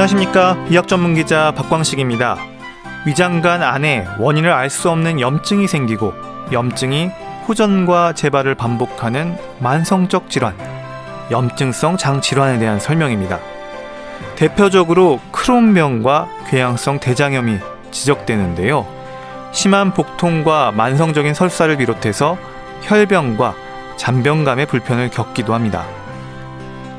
안녕하십니까. 의학 전문 기자 박광식입니다. 위장관 안에 원인을 알 수 없는 염증이 생기고 염증이 후전과 재발을 반복하는 만성적 질환, 염증성 장 질환에 대한 설명입니다. 대표적으로 크론병과 궤양성 대장염이 지적되는데요. 심한 복통과 만성적인 설사를 비롯해서 혈병과 잔병감의 불편을 겪기도 합니다.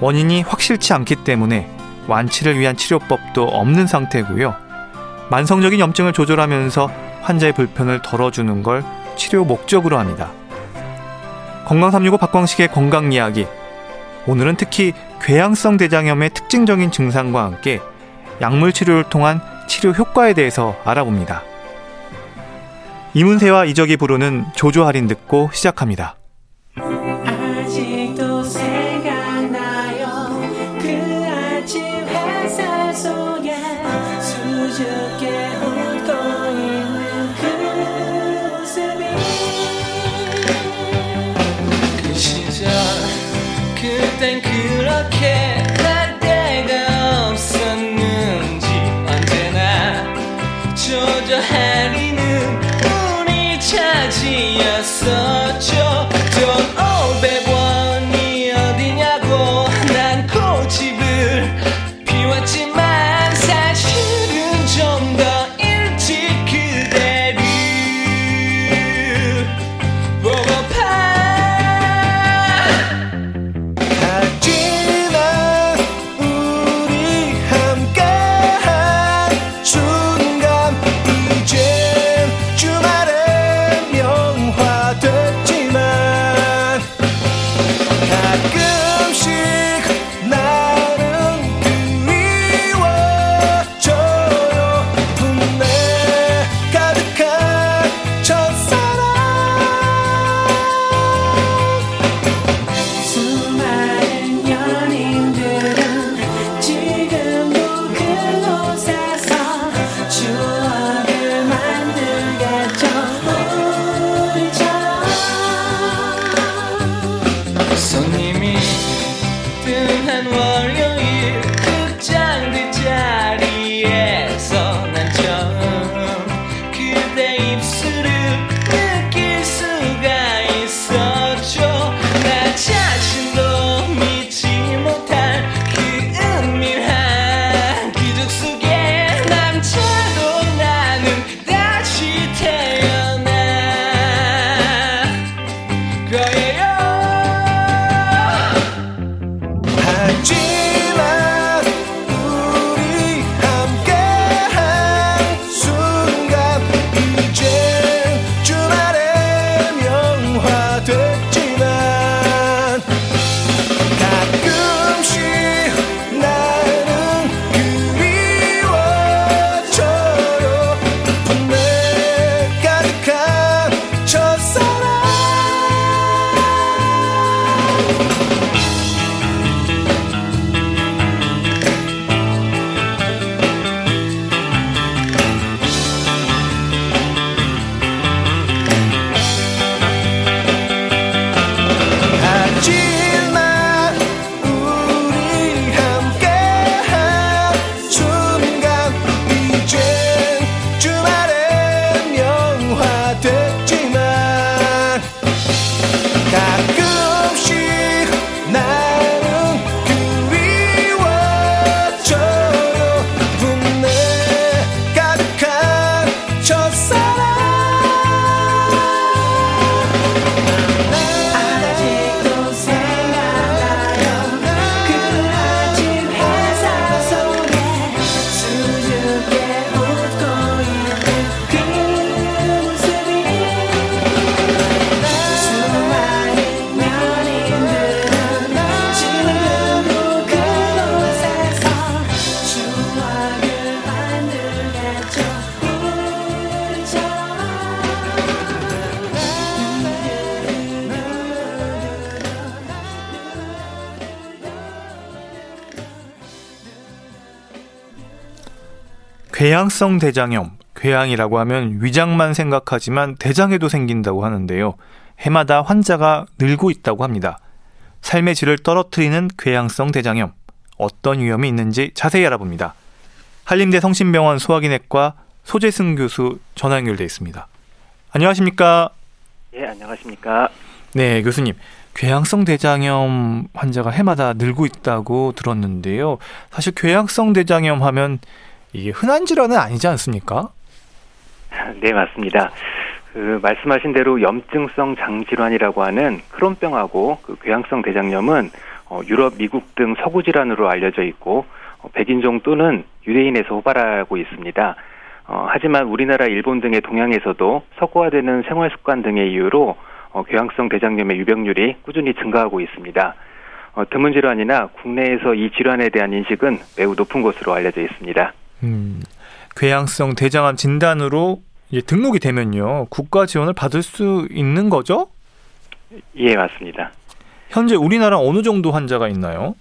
원인이 확실치 않기 때문에 완치를 위한 치료법도 없는 상태고요. 만성적인 염증을 조절하면서 환자의 불편을 덜어주는 걸 치료 목적으로 합니다. 건강 365 박광식의 건강 이야기. 오늘은 특히 궤양성 대장염의 특징적인 증상과 함께 약물 치료를 통한 치료 효과에 대해서 알아봅니다. 이문세와 이적이 부르는 조조 할인 듣고 시작합니다. Jim. 궤양성 대장염, 궤양이라고 하면 위장만 생각하지만 대장에도 생긴다고 하는데요. 해마다 환자가 늘고 있다고 합니다. 삶의 질을 떨어뜨리는 궤양성 대장염, 어떤 위험이 있는지 자세히 알아봅니다. 한림대 성심병원 소화기내과 소재승 교수 전화 연결돼 있습니다. 안녕하십니까? 예, 안녕하십니까? 네, 교수님. 궤양성 대장염 환자가 해마다 늘고 있다고 들었는데요. 사실 궤양성 대장염 하면 이게 흔한 질환은 아니지 않습니까? 네, 맞습니다. 그 말씀하신 대로 염증성 장질환이라고 하는 크론병하고 그 궤양성 대장염은 어, 유럽, 미국 등 서구 질환으로 알려져 있고 어, 백인종 또는 유대인에서 호발하고 있습니다. 어, 하지만 우리나라, 일본 등의 동양에서도 서구화되는 생활 습관 등의 이유로 어, 궤양성 대장염의 유병률이 꾸준히 증가하고 있습니다. 어, 드문 질환이나 국내에서 이 질환에 대한 인식은 매우 높은 것으로 알려져 있습니다. 음, 궤양성 대장암 진단으로 이제 등록이 되면요 국가 지원을 받을 수 있는 거죠? 예, 맞습니다. 현재 우리나라 어느 정도 환자가 있나요?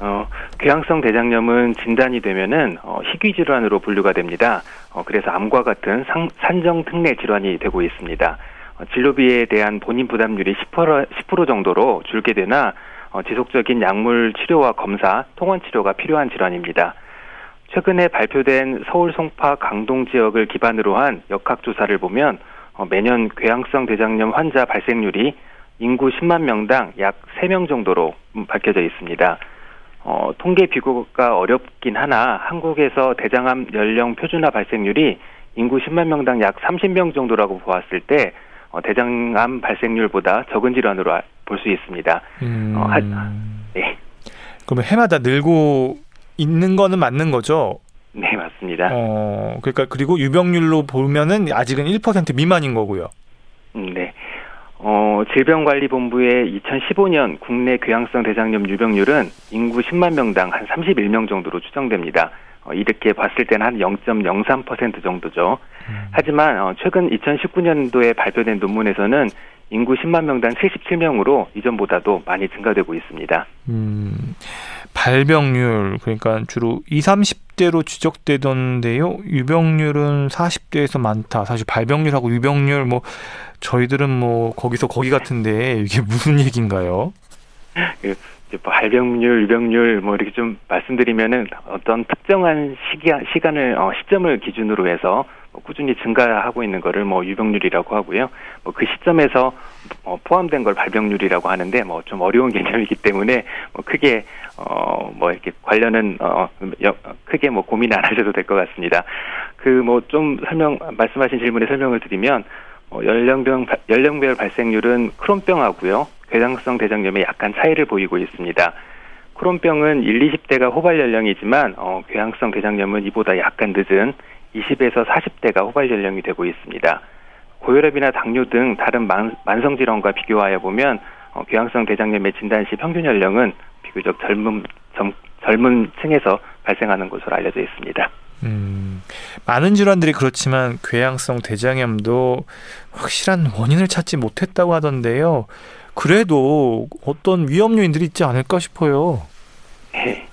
어, 궤양성 대장염은 진단이 되면은 어, 희귀 질환으로 분류가 됩니다. 어, 그래서 암과 같은 상, 산정 특례 질환이 되고 있습니다. 어, 진료비에 대한 본인 부담률이 10% 10% 정도로 줄게 되나 어, 지속적인 약물 치료와 검사, 통원 치료가 필요한 질환입니다. 최근에 발표된 서울 송파 강동 지역을 기반으로 한 역학 조사를 보면 어, 매년 궤양성 대장염 환자 발생률이 인구 10만 명당 약 3명 정도로 밝혀져 있습니다. 어, 통계 비교가 어렵긴 하나 한국에서 대장암 연령 표준화 발생률이 인구 10만 명당 약 30명 정도라고 보았을 때 어, 대장암 발생률보다 적은 질환으로 볼 수 있습니다. 음... 어, 하, 네. 그러면 해마다 늘고 있는 거는 맞는 거죠? 네, 맞습니다. 어, 그러니까 그리고 유병률로 보면은 아직은 1% 미만인 거고요. 음, 네. 어, 질병관리본부의 2015년 국내 궤양성 대장염 유병률은 인구 10만 명당 한 31명 정도로 추정됩니다. 어, 이렇게 봤을 때는 한 0.03% 정도죠. 음. 하지만 어, 최근 2019년도에 발표된 논문에서는 인구 10만 명당 77명으로 이전보다도 많이 증가되고 있습니다. 음, 발병률 그러니까 주로 20, 30대로 추적되던데요. 유병률은 40대에서 많다. 사실 발병률하고 유병률 뭐 저희들은 뭐 거기서 거기 같은데 이게 무슨 얘기인가요? 그 발병률, 유병률 뭐 이렇게 좀 말씀드리면은 어떤 특정한 시기 시간을 어, 시점을 기준으로 해서 뭐 꾸준히 증가하고 있는 거를 뭐 유병률이라고 하고요. 뭐 그 시점에서 어, 포함된 걸 발병률이라고 하는데 뭐 좀 어려운 개념이기 때문에 뭐 크게 어 뭐 이렇게 관련은 어 여, 크게 뭐 고민 안 하셔도 될 것 같습니다. 그 뭐 좀 설명 말씀하신 질문에 설명을 드리면 어, 연령병 연령별 발생률은 크론병하고요. 궤장성 대장염에 약간 차이를 보이고 있습니다. 크론병은 1, 20대가 호발 연령이지만 어, 궤양성 대장염은 이보다 약간 늦은 20에서 40대가 호발 연령이 되고 있습니다. 고혈압이나 당뇨 등 다른 만, 만성 질환과 비교하여 보면 어, 궤양성 대장염의 진단 시 평균 연령은 비교적 젊은 젊, 젊은 층에서 발생하는 것으로 알려져 있습니다. 음, 많은 질환들이 그렇지만 궤양성 대장염도 확실한 원인을 찾지 못했다고 하던데요. 그래도 어떤 위험 요인들이 있지 않을까 싶어요. 네.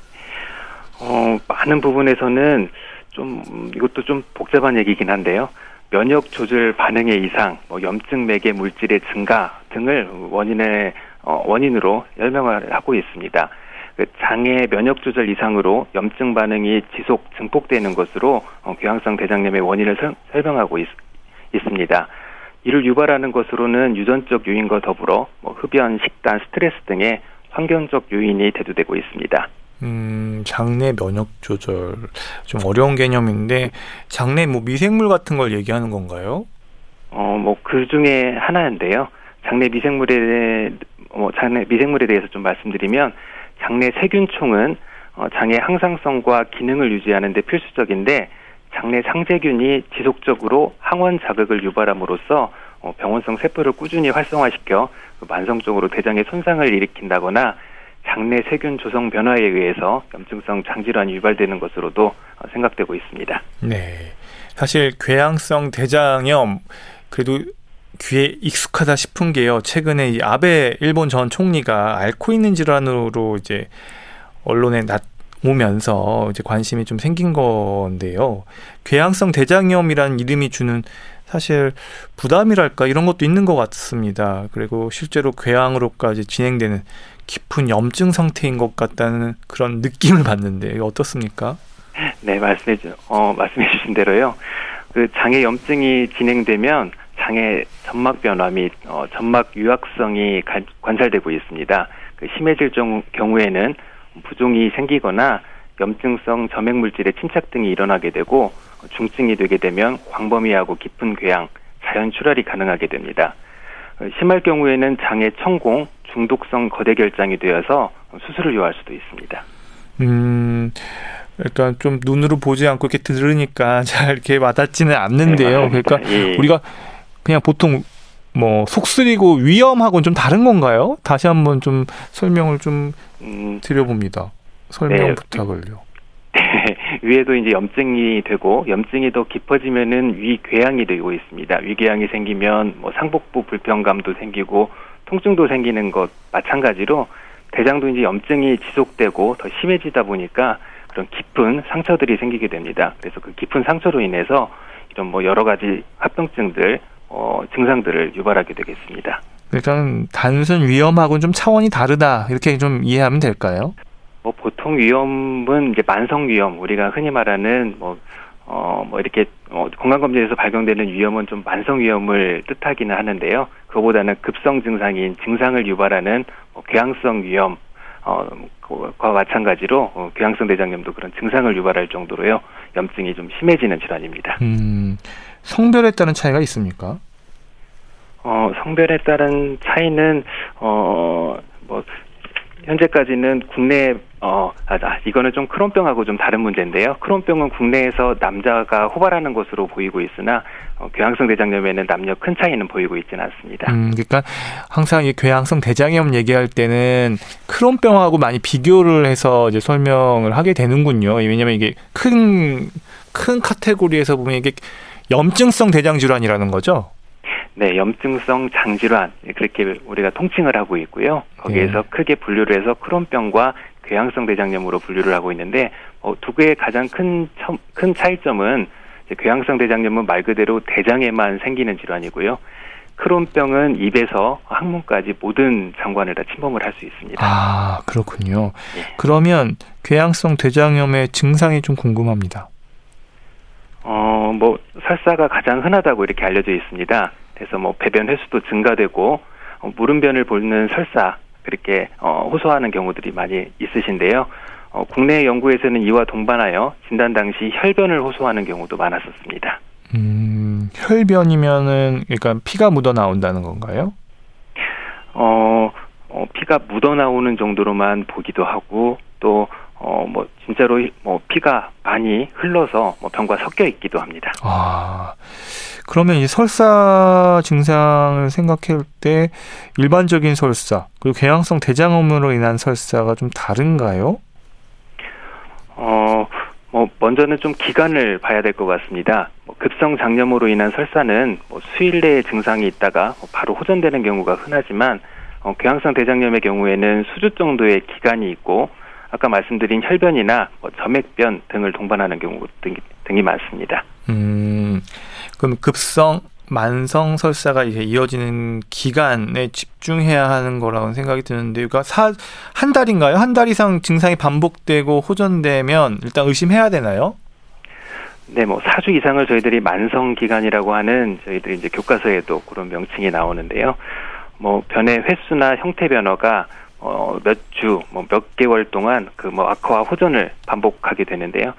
어, 많은 부분에서는 좀 이것도 좀 복잡한 얘기긴 한데요. 면역 조절 반응의 이상, 뭐 염증 매개 물질의 증가 등을 원인의 어, 원인으로 설명을 하고 있습니다. 그 장의 면역 조절 이상으로 염증 반응이 지속 증폭되는 것으로 어, 궤양성 대장염의 원인을 설, 설명하고 있, 있습니다. 이를 유발하는 것으로는 유전적 요인과 더불어 뭐 흡연, 식단, 스트레스 등의 환경적 요인이 대두되고 있습니다. 음, 장내 면역 조절 좀 어려운 개념인데 장내 뭐 미생물 같은 걸 얘기하는 건가요? 어, 뭐 그 중에 하나인데요. 장내 미생물에 뭐 장내 미생물에 대해서 좀 말씀드리면 장내 세균총은 어, 장의 항상성과 기능을 유지하는 데 필수적인데 장내 상세균이 지속적으로 항원 자극을 유발함으로써 어, 병원성 세포를 꾸준히 활성화시켜 만성적으로 대장에 손상을 일으킨다거나 장내 세균 조성 변화에 의해서 염증성 장질환이 유발되는 것으로도 어, 생각되고 있습니다. 네. 사실 궤양성 대장염 그래도 귀에 익숙하다 싶은 게요. 최근에 이 아베 일본 전 총리가 앓고 있는 질환으로 이제 언론에 나오면서 이제 관심이 좀 생긴 건데요. 궤양성 대장염이라는 이름이 주는 사실 부담이랄까 이런 것도 있는 것 같습니다. 그리고 실제로 궤양으로까지 진행되는 깊은 염증 상태인 것 같다는 그런 느낌을 받는데 어떻습니까? 네, 말씀해 주, 어, 말씀해 주신 대로요. 그 장애 염증이 진행되면 장애 점막 변화 및 어, 점막 유학성이 가, 관찰되고 있습니다. 그 심해질 경우에는 부종이 생기거나 염증성 점액 물질의 침착 등이 일어나게 되고 중증이 되게 되면 광범위하고 깊은 궤양, 자연 출혈이 가능하게 됩니다. 심할 경우에는 장애 천공, 중독성 거대 결장이 되어서 수술을 요할 수도 있습니다. 음, 일단 좀 눈으로 보지 않고 이렇게 들으니까 잘 이렇게 와닿지는 않는데요. 네, 그러니까 예. 우리가 그냥 보통 뭐 속쓰리고 위험하고는 좀 다른 건가요? 다시 한번 좀 설명을 좀 음, 드려봅니다. 설명 네. 부탁을요. 위에도 이제 염증이 되고 염증이 더 깊어지면은 위궤양이 되고 있습니다. 위궤양이 생기면 뭐 상복부 불편감도 생기고 통증도 생기는 것 마찬가지로 대장도 이제 염증이 지속되고 더 심해지다 보니까 그런 깊은 상처들이 생기게 됩니다. 그래서 그 깊은 상처로 인해서 이런 뭐 여러 가지 합병증들 어, 증상들을 유발하게 되겠습니다. 일단 단순 위험하고는 좀 차원이 다르다 이렇게 좀 이해하면 될까요? 뭐 보통 위험은 이제 만성 위험 우리가 흔히 말하는 뭐 어, 뭐 이렇게 어, 건강검진에서 발견되는 위험은 좀 만성 위험을 뜻하기는 하는데요. 그거보다는 급성 증상인 증상을 유발하는 뭐 궤양성 위험, 어, 과 마찬가지로 어, 궤양성 대장염도 그런 증상을 유발할 정도로요. 염증이 좀 심해지는 질환입니다. 음, 성별에 따른 차이가 있습니까? 어, 성별에 따른 차이는 어, 뭐 현재까지는 국내 어, 아, 이거는 좀 크론병하고 좀 다른 문제인데요. 크론병은 국내에서 남자가 호발하는 것으로 보이고 있으나 어, 궤양성 대장염에는 남녀 큰 차이는 보이고 있지는 않습니다. 음, 그러니까 항상 이 궤양성 대장염 얘기할 때는 크론병하고 많이 비교를 해서 이제 설명을 하게 되는군요. 왜냐하면 이게 큰큰 카테고리에서 보면 이게 염증성 대장 질환이라는 거죠. 네, 염증성 장질환 그렇게 우리가 통칭을 하고 있고요. 거기에서 네. 크게 분류를 해서 크론병과 궤양성 대장염으로 분류를 하고 있는데 어, 두 개의 가장 큰, 큰 차이점은 궤양성 대장염은 말 그대로 대장에만 생기는 질환이고요. 크론병은 입에서 항문까지 모든 장관을 다 침범을 할 수 있습니다. 아 그렇군요. 예. 그러면 궤양성 대장염의 증상이 좀 궁금합니다. 어, 뭐 설사가 가장 흔하다고 이렇게 알려져 있습니다. 그래서 뭐 배변 횟수도 증가되고 어, 물음변을 보는 설사 그렇게 어, 호소하는 경우들이 많이 있으신데요. 어, 국내 연구에서는 이와 동반하여 진단 당시 혈변을 호소하는 경우도 많았었습니다. 음, 혈변이면은 그러니까 피가 묻어 나온다는 건가요? 어, 어 피가 묻어 나오는 정도로만 보기도 하고 또 어, 뭐, 진짜로, 뭐, 피가 많이 흘러서, 뭐, 병과 섞여 있기도 합니다. 아, 그러면 이 설사 증상을 생각할 때 일반적인 설사, 그리고 궤양성 대장염으로 인한 설사가 좀 다른가요? 어, 뭐, 먼저는 좀 기간을 봐야 될 것 같습니다. 뭐 급성 장염으로 인한 설사는 뭐 수일 내에 증상이 있다가 뭐 바로 호전되는 경우가 흔하지만, 어, 궤양성 대장염의 경우에는 수주 정도의 기간이 있고, 아까 말씀드린 혈변이나 뭐 점액변 등을 동반하는 경우 등이, 등이 많습니다. 음, 그럼 급성 만성 설사가 이제 이어지는 기간에 집중해야 하는 거라고 생각이 드는데, 그러니까 사, 한 달인가요? 한 달 이상 증상이 반복되고 호전되면 일단 의심해야 되나요? 네, 뭐 사주 이상을 저희들이 만성 기간이라고 하는 저희들이 이제 교과서에도 그런 명칭이 나오는데요. 뭐 변의 횟수나 형태 변화가 어, 몇 주, 뭐 몇 개월 동안 그 뭐 악화와 호전을 반복하게 되는데요.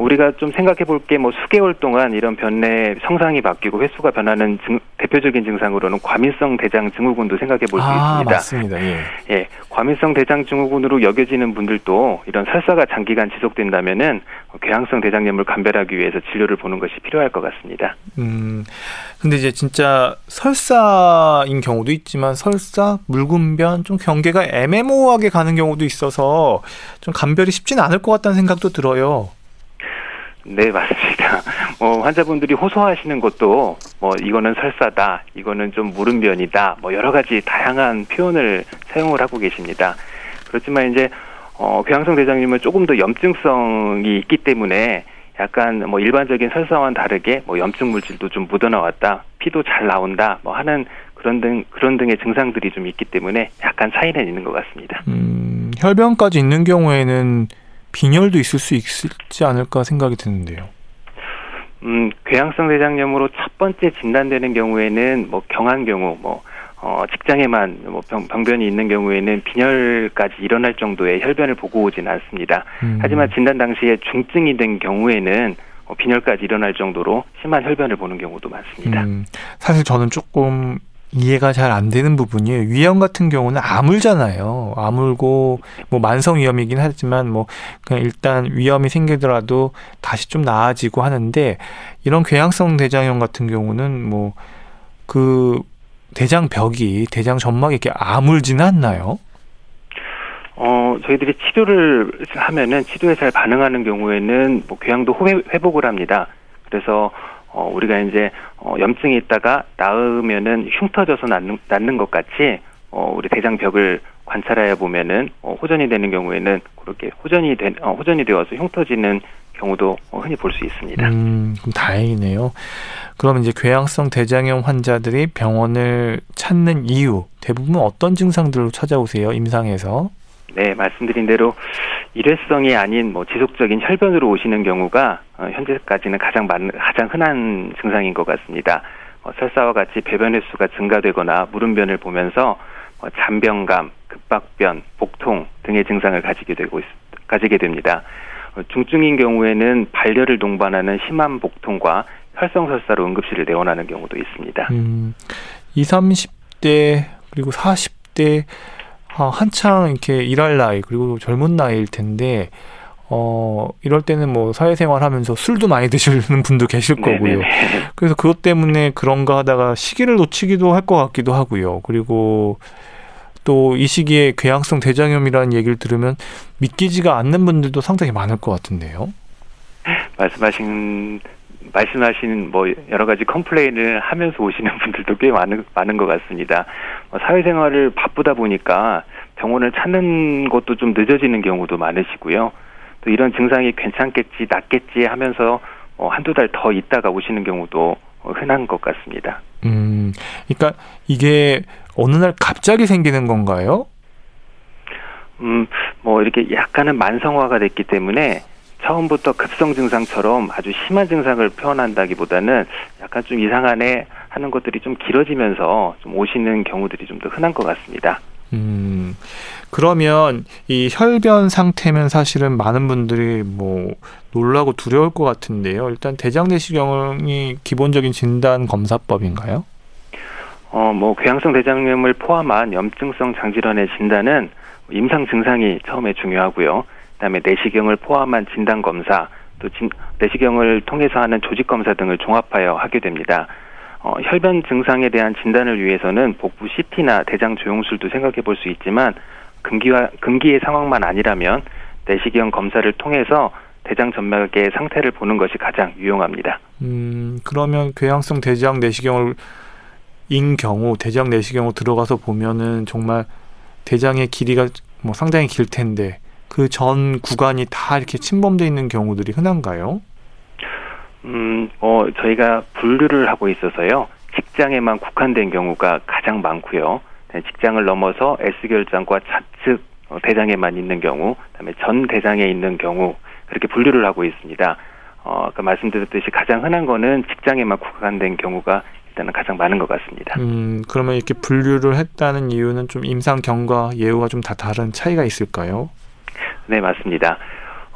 우리가 좀 생각해 볼 게 뭐 수개월 동안 이런 변내 성상이 바뀌고 횟수가 변하는 증, 대표적인 증상으로는 과민성 대장 증후군도 생각해 볼수 아, 있습니다. 맞습니다. 예. 예. 과민성 대장 증후군으로 여겨지는 분들도 이런 설사가 장기간 지속된다면은 궤양성 대장염을 감별하기 위해서 진료를 보는 것이 필요할 것 같습니다. 음. 근데 이제 진짜 설사인 경우도 있지만 설사, 물군변 좀 경계가 애매모호하게 가는 경우도 있어서 좀 감별이 쉽지는 않을 것 같다는 생각도 들어요. 네, 맞습니다. 뭐 환자분들이 호소하시는 것도 뭐 이거는 설사다, 이거는 좀 물음변이다, 뭐 여러 가지 다양한 표현을 사용을 하고 계십니다. 그렇지만 이제 어 궤양성 대장염은 조금 더 염증성이 있기 때문에 약간 뭐 일반적인 설사와는 다르게 뭐 염증 물질도 좀 묻어 나왔다, 피도 잘 나온다, 뭐 하는 그런 등 그런 등의 증상들이 좀 있기 때문에 약간 차이는 있는 것 같습니다. 음, 혈변까지 있는 경우에는 빈혈도 있을 수 있지 않을까 생각이 드는데요. 음, 궤양성 대장염으로 첫 번째 진단되는 경우에는 뭐 경한 경우, 뭐 어, 직장에만 뭐 병, 병변이 있는 경우에는 빈혈까지 일어날 정도의 혈변을 보고 오진 않습니다. 음. 하지만 진단 당시에 중증이 된 경우에는 어, 빈혈까지 일어날 정도로 심한 혈변을 보는 경우도 많습니다. 음, 사실 저는 조금 이해가 잘 안 되는 부분이 위염 같은 경우는 아물잖아요. 아물고 뭐 만성 위염이긴 하지만 뭐 그냥 일단 위염이 생기더라도 다시 좀 나아지고 하는데 이런 궤양성 대장염 같은 경우는 뭐 그 대장 벽이 대장 점막이 이렇게 아물지는 않나요? 어, 저희들이 치료를 하면은 치료에 잘 반응하는 경우에는 뭐 궤양도 회복을 합니다. 그래서 어, 우리가 이제 어, 염증이 있다가 나으면은 흉터져서 낫는, 낫는 것 같이 어, 우리 대장벽을 관찰하여 보면은 어, 호전이 되는 경우에는 그렇게 호전이 된 어, 호전이 되어서 흉터지는 경우도 어, 흔히 볼 수 있습니다. 음, 그럼 다행이네요. 그럼 이제 궤양성 대장염 환자들이 병원을 찾는 이유 대부분 어떤 증상들로 찾아오세요? 임상에서? 네, 말씀드린 대로 일회성이 아닌 뭐 지속적인 혈변으로 오시는 경우가 어, 현재까지는 가장 많, 가장 흔한 증상인 것 같습니다. 어, 설사와 같이 배변 횟수가 증가되거나 물음변을 보면서 어, 잔변감, 급박변, 복통 등의 증상을 가지게 되고 있, 가지게 됩니다. 어, 중증인 경우에는 발열을 동반하는 심한 복통과 혈성설사로 응급실을 내원하는 경우도 있습니다. 음, 20, 30대 그리고 40대 아, 한창 이렇게 일할 나이 그리고 젊은 나이일 텐데 어 이럴 때는 뭐 사회생활 하면서 술도 많이 드시는 분도 계실 거고요. 네네. 그래서 그것 때문에 그런가 하다가 시기를 놓치기도 할 것 같기도 하고요. 그리고 또 이 시기에 궤양성 대장염이라는 얘기를 들으면 믿기지가 않는 분들도 상당히 많을 것 같은데요. 말씀하신 말씀하신 뭐 여러 가지 컴플레인을 하면서 오시는 분들도 꽤 많은 많은 것 같습니다. 뭐 사회생활을 바쁘다 보니까 병원을 찾는 것도 좀 늦어지는 경우도 많으시고요. 또 이런 증상이 괜찮겠지, 낫겠지 하면서 어, 한두 달 더 있다가 오시는 경우도 흔한 것 같습니다. 음, 그러니까 이게 어느 날 갑자기 생기는 건가요? 음, 뭐 이렇게 약간은 만성화가 됐기 때문에 처음부터 급성 증상처럼 아주 심한 증상을 표현한다기보다는 약간 좀 이상하네 하는 것들이 좀 길어지면서 좀 오시는 경우들이 좀 더 흔한 것 같습니다. 음, 그러면 이 혈변 상태면 사실은 많은 분들이 뭐 놀라고 두려울 것 같은데요. 일단 대장 내시경이 기본적인 진단 검사법인가요? 어, 뭐 궤양성 대장염을 포함한 염증성 장질환의 진단은 임상 증상이 처음에 중요하고요. 그다음에 내시경을 포함한 진단 검사, 또 진, 내시경을 통해서 하는 조직 검사 등을 종합하여 하게 됩니다. 어, 혈변 증상에 대한 진단을 위해서는 복부 CT나 대장 조영술도 생각해 볼 수 있지만 금기와 금기의 상황만 아니라면 내시경 검사를 통해서 대장 점막의 상태를 보는 것이 가장 유용합니다. 음, 그러면 궤양성 대장 내시경을 인 경우 대장 내시경으로 들어가서 보면은 정말 대장의 길이가 뭐 상당히 길 텐데 그 전 구간이 다 이렇게 침범되어 있는 경우들이 흔한가요? 음, 어, 저희가 분류를 하고 있어서요. 직장에만 국한된 경우가 가장 많고요. 네, 직장을 넘어서 S결장과 좌측 어, 대장에만 있는 경우, 그다음에 전 대장에 있는 경우 그렇게 분류를 하고 있습니다. 어, 아까 말씀드렸듯이 가장 흔한 거는 직장에만 국한된 경우가 일단은 가장 많은 것 같습니다. 음, 그러면 이렇게 분류를 했다는 이유는 좀 임상 경과 예우가 좀 다 다른 차이가 있을까요? 네, 맞습니다.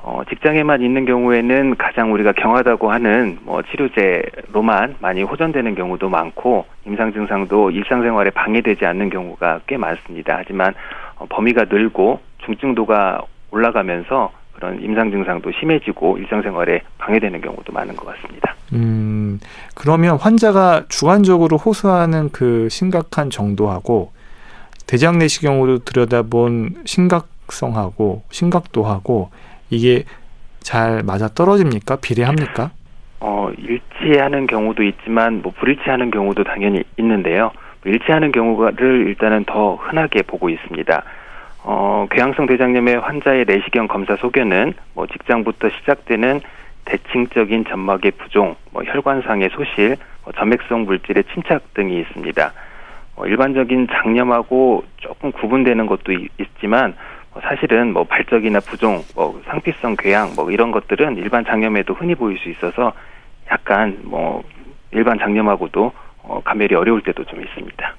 어, 직장에만 있는 경우에는 가장 우리가 경하다고 하는 뭐 치료제로만 많이 호전되는 경우도 많고 임상 증상도 일상생활에 방해되지 않는 경우가 꽤 많습니다. 하지만 어, 범위가 늘고 중증도가 올라가면서 그런 임상 증상도 심해지고 일상생활에 방해되는 경우도 많은 것 같습니다. 음, 그러면 환자가 주관적으로 호소하는 그 심각한 정도하고 대장 내시경으로 들여다본 심각 심각성하고 심각도 하고 이게 잘 맞아 떨어집니까? 비례합니까? 어, 일치하는 경우도 있지만 뭐 불일치하는 경우도 당연히 있는데요. 뭐 일치하는 경우를 일단은 더 흔하게 보고 있습니다. 어, 궤양성 대장염의 환자의 내시경 검사 소견은 뭐 직장부터 시작되는 대칭적인 점막의 부종, 뭐 혈관상의 소실, 뭐 점액성 물질의 침착 등이 있습니다. 어, 일반적인 장염하고 조금 구분되는 것도 있, 지만 사실은 뭐 발적이나 부종, 뭐 상피성 궤양 뭐 이런 것들은 일반 장염에도 흔히 보일 수 있어서 약간 뭐 일반 장염하고도 어, 감별이 어려울 때도 좀 있습니다.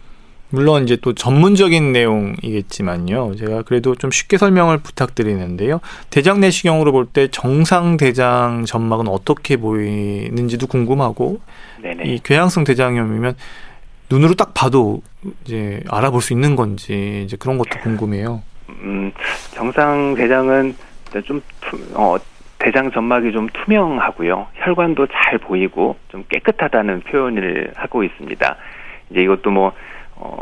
물론 이제 또 전문적인 내용이겠지만요. 제가 그래도 좀 쉽게 설명을 부탁드리는데요. 대장 내시경으로 볼 때 정상 대장 점막은 어떻게 보이는지도 궁금하고 네네. 이 궤양성 대장염이면 눈으로 딱 봐도 이제 알아볼 수 있는 건지 이제 그런 것도 궁금해요. 음, 정상 대장은 좀 투, 어, 대장 점막이 좀 투명하고요. 혈관도 잘 보이고 좀 깨끗하다는 표현을 하고 있습니다. 이제 이것도 뭐 어,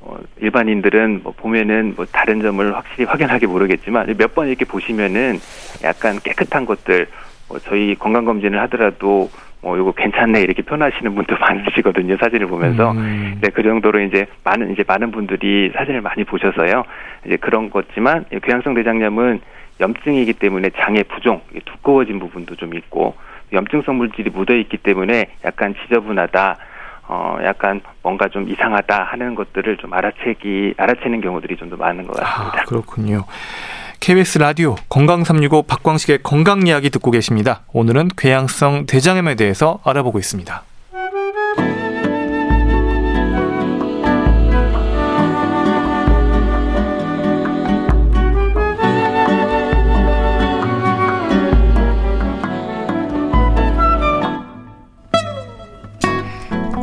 어 일반인들은 뭐 보면은 뭐 다른 점을 확실히 확연하게 모르겠지만 몇 번 이렇게 보시면은 약간 깨끗한 것들 뭐 저희 건강 검진을 하더라도 뭐 이거 괜찮네 이렇게 표현하시는 분도 많으시거든요 사진을 보면서 음. 네, 그 정도로 이제 많은 이제 많은 분들이 사진을 많이 보셔서요 이제 그런 거지만 궤양성 대장염은 염증이기 때문에 장의 부종 두꺼워진 부분도 좀 있고 염증성 물질이 묻어 있기 때문에 약간 지저분하다 어 약간 뭔가 좀 이상하다 하는 것들을 좀 알아채기 알아채는 경우들이 좀 더 많은 것 같습니다. 아, 그렇군요. KBS 라디오 건강365 박광식의 건강 이야기 듣고 계십니다. 오늘은 궤양성 대장염에 대해서 알아보고 있습니다.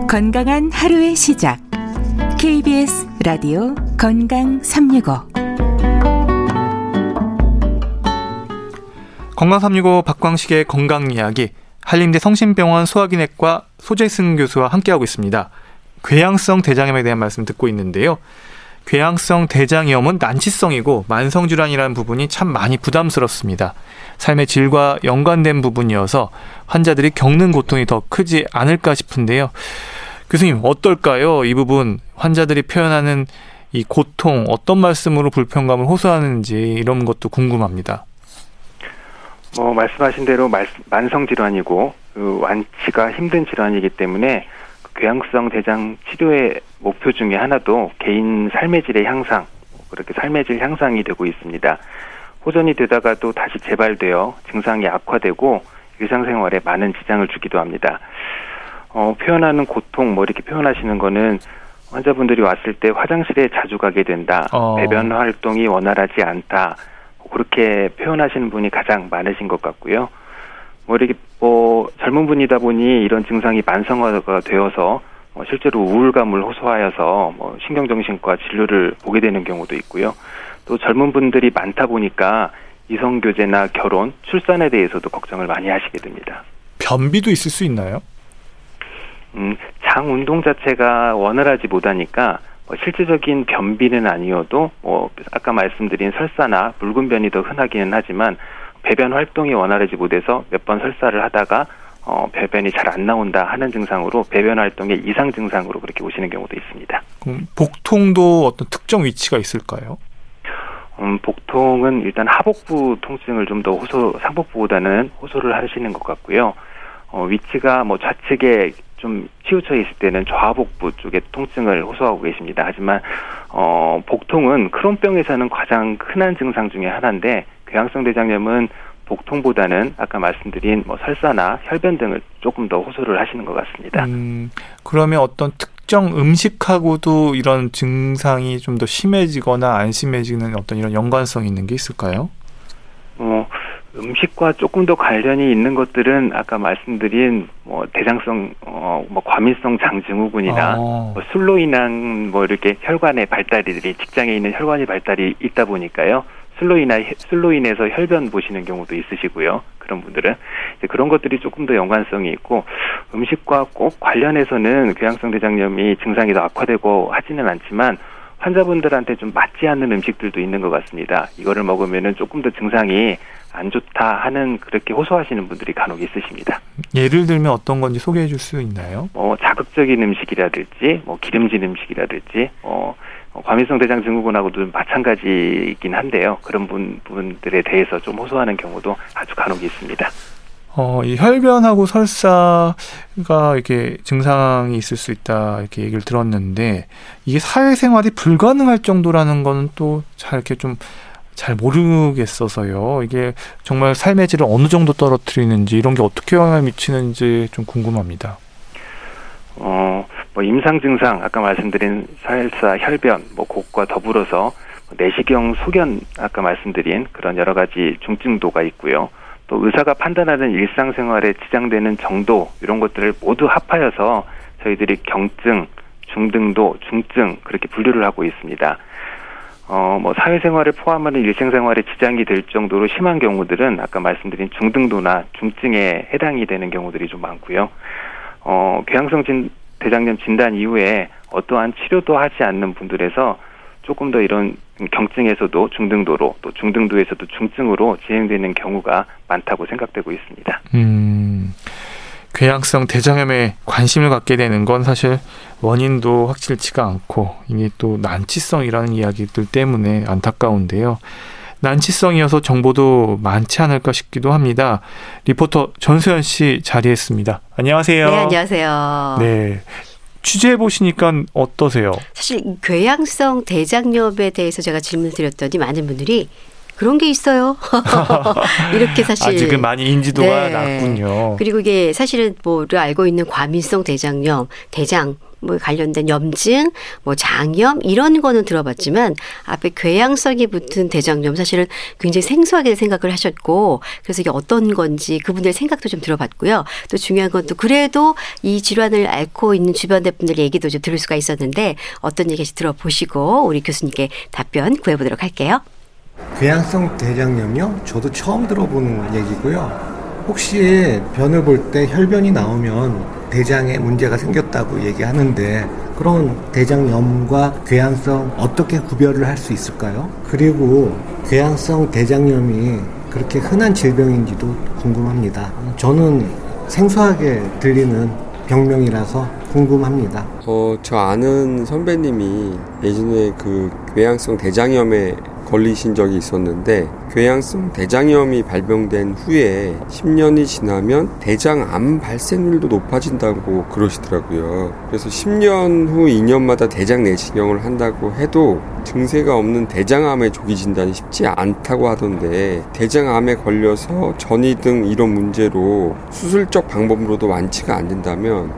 건강한 하루의 시작. KBS 라디오 건강 365. 건강 365 박광식의 건강 이야기 한림대 성심병원 소화기내과 소재승 교수와 함께하고 있습니다. 궤양성 대장염에 대한 말씀 듣고 있는데요. 궤양성 대장염은 난치성이고 만성 질환이라는 부분이 참 많이 부담스럽습니다. 삶의 질과 연관된 부분이어서 환자들이 겪는 고통이 더 크지 않을까 싶은데요. 교수님 어떨까요? 이 부분 환자들이 표현하는 이 고통 어떤 말씀으로 불편감을 호소하는지 이런 것도 궁금합니다. 뭐 말씀하신 대로 만성 질환이고 그 완치가 힘든 질환이기 때문에 궤양성 대장 치료의 목표 중에 하나도 개인 삶의 질의 향상 그렇게 삶의 질 향상이 되고 있습니다. 호전이 되다가도 다시 재발되어 증상이 악화되고 일상생활에 많은 지장을 주기도 합니다. 어, 표현하는 고통 뭐 이렇게 표현하시는 거는 환자분들이 왔을 때 화장실에 자주 가게 된다. 어. 배변 활동이 원활하지 않다. 그렇게 표현하시는 분이 가장 많으신 것 같고요. 뭐 이렇게 뭐 젊은 분이다 보니 이런 증상이 만성화가 되어서 뭐 실제로 우울감을 호소하여서 뭐 신경정신과 진료를 보게 되는 경우도 있고요. 또 젊은 분들이 많다 보니까 이성 교제나 결혼, 출산에 대해서도 걱정을 많이 하시게 됩니다. 변비도 있을 수 있나요? 음, 장 운동 자체가 원활하지 못하니까 뭐 실질적인 변비는 아니어도 뭐 아까 말씀드린 설사나 묽은 변이 더 흔하기는 하지만 배변 활동이 원활하지 못해서 몇 번 설사를 하다가 어, 배변이 잘 안 나온다 하는 증상으로 배변 활동의 이상 증상으로 그렇게 오시는 경우도 있습니다. 그럼 복통도 어떤 특정 위치가 있을까요? 음, 복통은 일단 하복부 통증을 좀 더 호소, 상복부보다는 호소를 하시는 것 같고요. 어, 위치가 뭐 좌측에 좀 치우쳐 있을 때는 좌복부 쪽에 통증을 호소하고 계십니다. 하지만 어, 복통은 크론병에서는 가장 흔한 증상 중의 하나인데 궤양성 대장염은 복통보다는 아까 말씀드린 뭐 설사나 혈변 등을 조금 더 호소를 하시는 것 같습니다. 음, 그러면 어떤 특정 음식하고도 이런 증상이 좀 더 심해지거나 안 심해지는 어떤 이런 연관성이 있는 게 있을까요? 어, 음식과 조금 더 관련이 있는 것들은 아까 말씀드린 뭐 대장성 어뭐 과민성 장증후군이나 어. 뭐 술로 인한 뭐 이렇게 혈관의 발달이들이 직장에 있는 혈관의 발달이 있다 보니까요. 술로 인하 술로 인해서 혈변 보시는 경우도 있으시고요. 그런 분들은 그런 것들이 조금 더 연관성이 있고 음식과 꼭 관련해서는 궤양성 대장염이 증상이 더 악화되고 하지는 않지만 환자분들한테 좀 맞지 않는 음식들도 있는 것 같습니다. 이거를 먹으면은 조금 더 증상이 안 좋다 하는 그렇게 호소하시는 분들이 간혹 있으십니다. 예를 들면 어떤 건지 소개해 줄 수 있나요? 뭐 자극적인 음식이라든지 뭐 기름진 음식이라든지 어 과민성 대장 증후군하고도 마찬가지이긴 한데요. 그런 분, 분들에 대해서 좀 호소하는 경우도 아주 간혹 있습니다. 어, 이 혈변하고 설사가 이렇게 증상이 있을 수 있다 이렇게 얘기를 들었는데 이게 사회생활이 불가능할 정도라는 거는 또 잘 이렇게 좀 잘 모르겠어서요. 이게 정말 삶의 질을 어느 정도 떨어뜨리는지 이런 게 어떻게 영향을 미치는지 좀 궁금합니다. 어, 뭐 임상 증상 아까 말씀드린 살사, 혈변, 뭐 곡과 더불어서 내시경, 소견 아까 말씀드린 그런 여러 가지 중증도가 있고요. 또 의사가 판단하는 일상생활에 지장되는 정도 이런 것들을 모두 합하여서 저희들이 경증, 중등도, 중증 그렇게 분류를 하고 있습니다. 어, 뭐 사회생활을 포함하는 일생생활에 지장이 될 정도로 심한 경우들은 아까 말씀드린 중등도나 중증에 해당이 되는 경우들이 좀 많고요. 어, 궤양성 진, 대장염 진단 이후에 어떠한 치료도 하지 않는 분들에서 조금 더 이런 경증에서도 중등도로 또 중등도에서도 중증으로 진행되는 경우가 많다고 생각되고 있습니다. 음, 궤양성 대장염에 관심을 갖게 되는 건 사실 원인도 확실치가 않고 이게 또 난치성이라는 이야기들 때문에 안타까운데요. 난치성이어서 정보도 많지 않을까 싶기도 합니다. 리포터 전수연 씨 자리했습니다. 안녕하세요. 네, 안녕하세요. 네. 취재해 보시니까 어떠세요? 사실 궤양성 대장염에 대해서 제가 질문을 드렸더니 많은 분들이 그런 게 있어요. 이렇게 사실 아직은 많이 인지도가 네. 낮군요. 그리고 이게 사실은 뭐를 알고 있는 과민성 대장염, 대장 뭐 관련된 염증, 뭐 장염 이런 거는 들어봤지만 앞에 궤양성이 붙은 대장염 사실은 굉장히 생소하게 생각을 하셨고 그래서 이게 어떤 건지 그분들 생각도 좀 들어봤고요. 또 중요한 건 또 그래도 이 질환을 앓고 있는 주변 분들 얘기도 좀 들을 수가 있었는데 어떤 얘기인지 들어보시고 우리 교수님께 답변 구해보도록 할게요. 궤양성 대장염요? 저도 처음 들어보는 얘기고요. 혹시 변을 볼 때 혈변이 나오면 대장에 문제가 생겼다고 얘기하는데 그런 대장염과 궤양성 어떻게 구별을 할 수 있을까요? 그리고 궤양성 대장염이 그렇게 흔한 질병인지도 궁금합니다. 저는 생소하게 들리는 병명이라서 궁금합니다. 어, 저 아는 선배님이 예전에 그 궤양성 대장염에 걸리신 적이 있었는데 궤양성 대장염이 발병된 후에 10년이 지나면 대장암 발생률도 높아진다고 그러시더라고요. 그래서 10년 후 2년마다 대장 내시경을 한다고 해도 증세가 없는 대장암의 조기 진단이 쉽지 않다고 하던데 대장암에 걸려서 전이 등 이런 문제로 수술적 방법으로도 완치가 안 된다면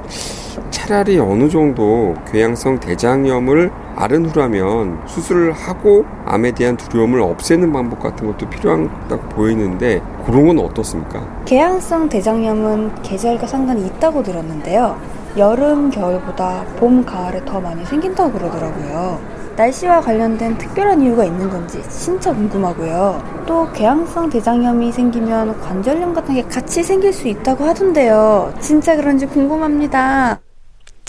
차라리 어느 정도 궤양성 대장염을 앓은 후라면 수술을 하고 암에 대한 두려움을 없애는 방법 같은 것도 필요하다고 보이는데 그런 건 어떻습니까? 궤양성 대장염은 계절과 상관이 있다고 들었는데요. 여름, 겨울보다 봄, 가을에 더 많이 생긴다고 그러더라고요. 날씨와 관련된 특별한 이유가 있는 건지 진짜 궁금하고요. 또 궤양성 대장염이 생기면 관절염 같은 게 같이 생길 수 있다고 하던데요. 진짜 그런지 궁금합니다.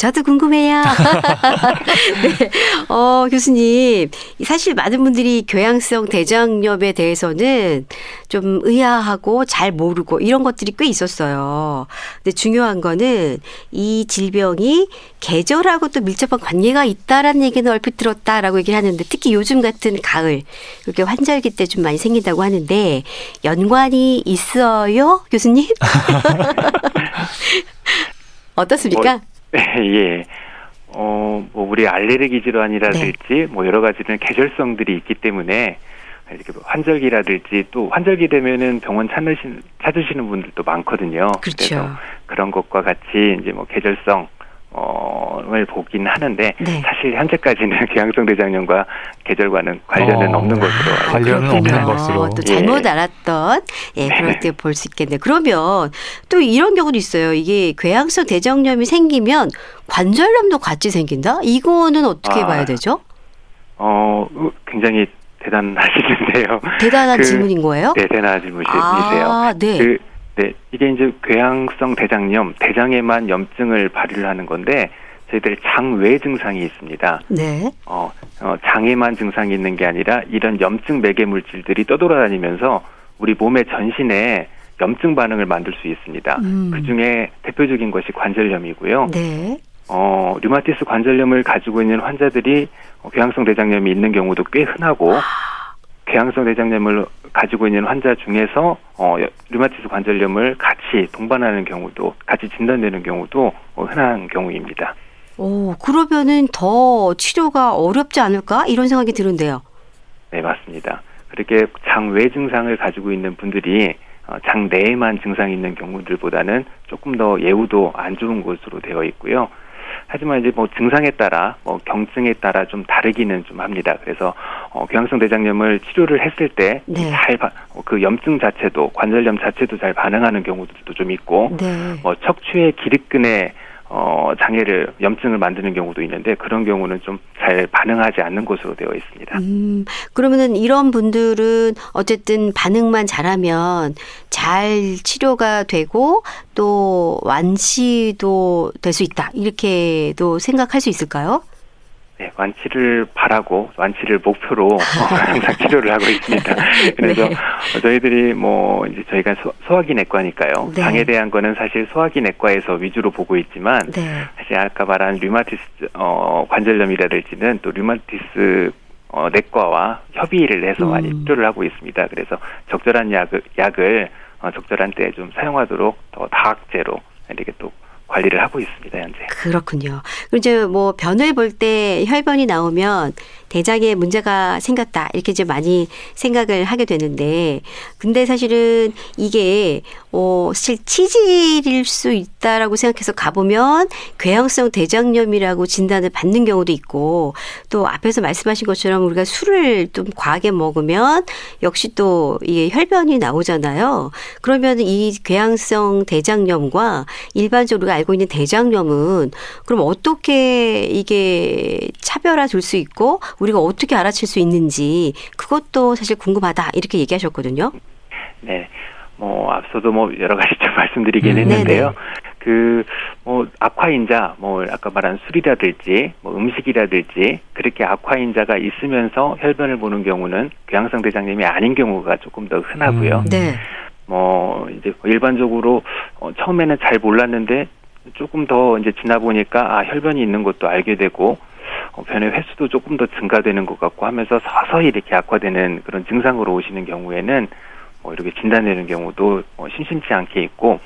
저도 궁금해요. 네. 어, 교수님. 사실 많은 분들이 교양성 대장염에 대해서는 좀 의아하고 잘 모르고 이런 것들이 꽤 있었어요. 근데 중요한 거는 이 질병이 계절하고 또 밀접한 관계가 있다라는 얘기는 얼핏 들었다라고 얘기를 하는데 특히 요즘 같은 가을 이렇게 환절기 때 좀 많이 생긴다고 하는데 연관이 있어요, 교수님? 어떻습니까? 예. 어, 뭐 우리 알레르기 질환이라든지 네. 뭐 여러 가지는 계절성들이 있기 때문에 이렇게 뭐 환절기라든지 또 환절기 되면은 병원 찾으신 찾으시는 분들도 많거든요. 그렇죠. 그래서 그런 것과 같이 이제 뭐 계절성 어를 보긴 하는데 네. 사실 현재까지는 궤양성 대장염과 계절과는 관련은 어. 없는 것으로 알고 관련은 있습니다. 없는 것으로. 또 잘못 예. 알았던 예, 네. 그럴 때 볼 수 있겠네요. 그러면 또 이런 경우도 있어요. 이게 궤양성 대장염이 생기면 관절염도 같이 생긴다? 이거는 어떻게 아. 봐야 되죠? 어, 굉장히 대단하시는데요. 대단한 그- 질문인 거예요? 네, 대단한 질문이세요. 아, 네. 그, 네, 이게 이제 궤양성 대장염, 대장에만 염증을 발휘를 하는 건데 저희들 장외 증상이 있습니다. 네. 어, 어, 장에만 증상이 있는 게 아니라 이런 염증 매개 물질들이 떠돌아다니면서 우리 몸의 전신에 염증 반응을 만들 수 있습니다. 음. 그 중에 대표적인 것이 관절염이고요. 네. 어, 류마티스 관절염을 가지고 있는 환자들이 어, 궤양성 대장염이 있는 경우도 꽤 흔하고 궤양성 대장염을 가지고 있는 환자 중에서 어, 여- 류마티스 관절염을 같이 동반하는 경우도 같이 진단되는 경우도 어, 흔한 경우입니다. 오, 그러면은 더 치료가 어렵지 않을까? 이런 생각이 드는데요. 네, 맞습니다. 그렇게 장외 증상을 가지고 있는 분들이 어, 장내에만 증상이 있는 경우들보다는 조금 더 예후도 안 좋은 것으로 되어 있고요. 하지만 이제 뭐 증상에 따라 뭐 경증에 따라 좀 다르기는 좀 합니다. 그래서 어, 경향성 대장염을 치료를 했을 때 잘그 네. 염증 자체도 관절염 자체도 잘 반응하는 경우들도 좀 있고 네. 뭐 척추의 기립근에 어, 장애를 염증을 만드는 경우도 있는데 그런 경우는 좀 잘 반응하지 않는 것으로 되어 있습니다. 음, 그러면은 이런 분들은 어쨌든 반응만 잘하면 잘 치료가 되고 또 완치도 될 수 있다. 이렇게도 생각할 수 있을까요? 네, 완치를 바라고 완치를 목표로 항상 치료를 하고 있습니다. 그래서 네. 저희들이 뭐 이제 저희가 소, 소화기 내과니까요. 네. 장에 대한 거는 사실 소화기 내과에서 위주로 보고 있지만 네. 사실 아까 말한 류마티스 어, 관절염이라든지는 또 류마티스 어, 내과와 협의를 해서 많이 음. 치료를 하고 있습니다. 그래서 적절한 약을 약을 어, 적절한 때에 좀 사용하도록 더 다학제로 이렇게 또 관리를 하고 있습니다 현재. 그렇군요. 그리고 이제 뭐 변을 볼 때 혈변이 나오면 대장에 문제가 생겼다 이렇게 이제 많이 생각을 하게 되는데 근데 사실은 이게 어 사실 치질일 수 있다라고 생각해서 가보면 궤양성 대장염이라고 진단을 받는 경우도 있고 또 앞에서 말씀하신 것처럼 우리가 술을 좀 과하게 먹으면 역시 또 이게 혈변이 나오잖아요. 그러면 이 궤양성 대장염과 일반적으로 우리가 알고 있는 대장염은 그럼 어떻게 이게 차별화 줄수 있고 우리가 어떻게 알아챌 수 있는지 그것도 사실 궁금하다 이렇게 얘기하셨거든요. 네. 뭐 앞서도 뭐 여러 가지 좀 말씀드리긴 음, 했는데요. 그뭐 악화인자 뭐 아까 말한 술이라든지 뭐 음식이라든지 그렇게 악화인자가 있으면서 혈변을 보는 경우는 궤양성 대장염이 아닌 경우가 조금 더 흔하고요. 음. 네. 뭐 이제 일반적으로 어, 처음에는 잘 몰랐는데 조금 더 이제 지나 보니까 아 혈변이 있는 것도 알게 되고 어, 변의 횟수도 조금 더 증가되는 것 같고 하면서 서서히 이렇게 악화되는 그런 증상으로 오시는 경우에는 뭐 이렇게 진단되는 경우도 어, 심심치 않게 있고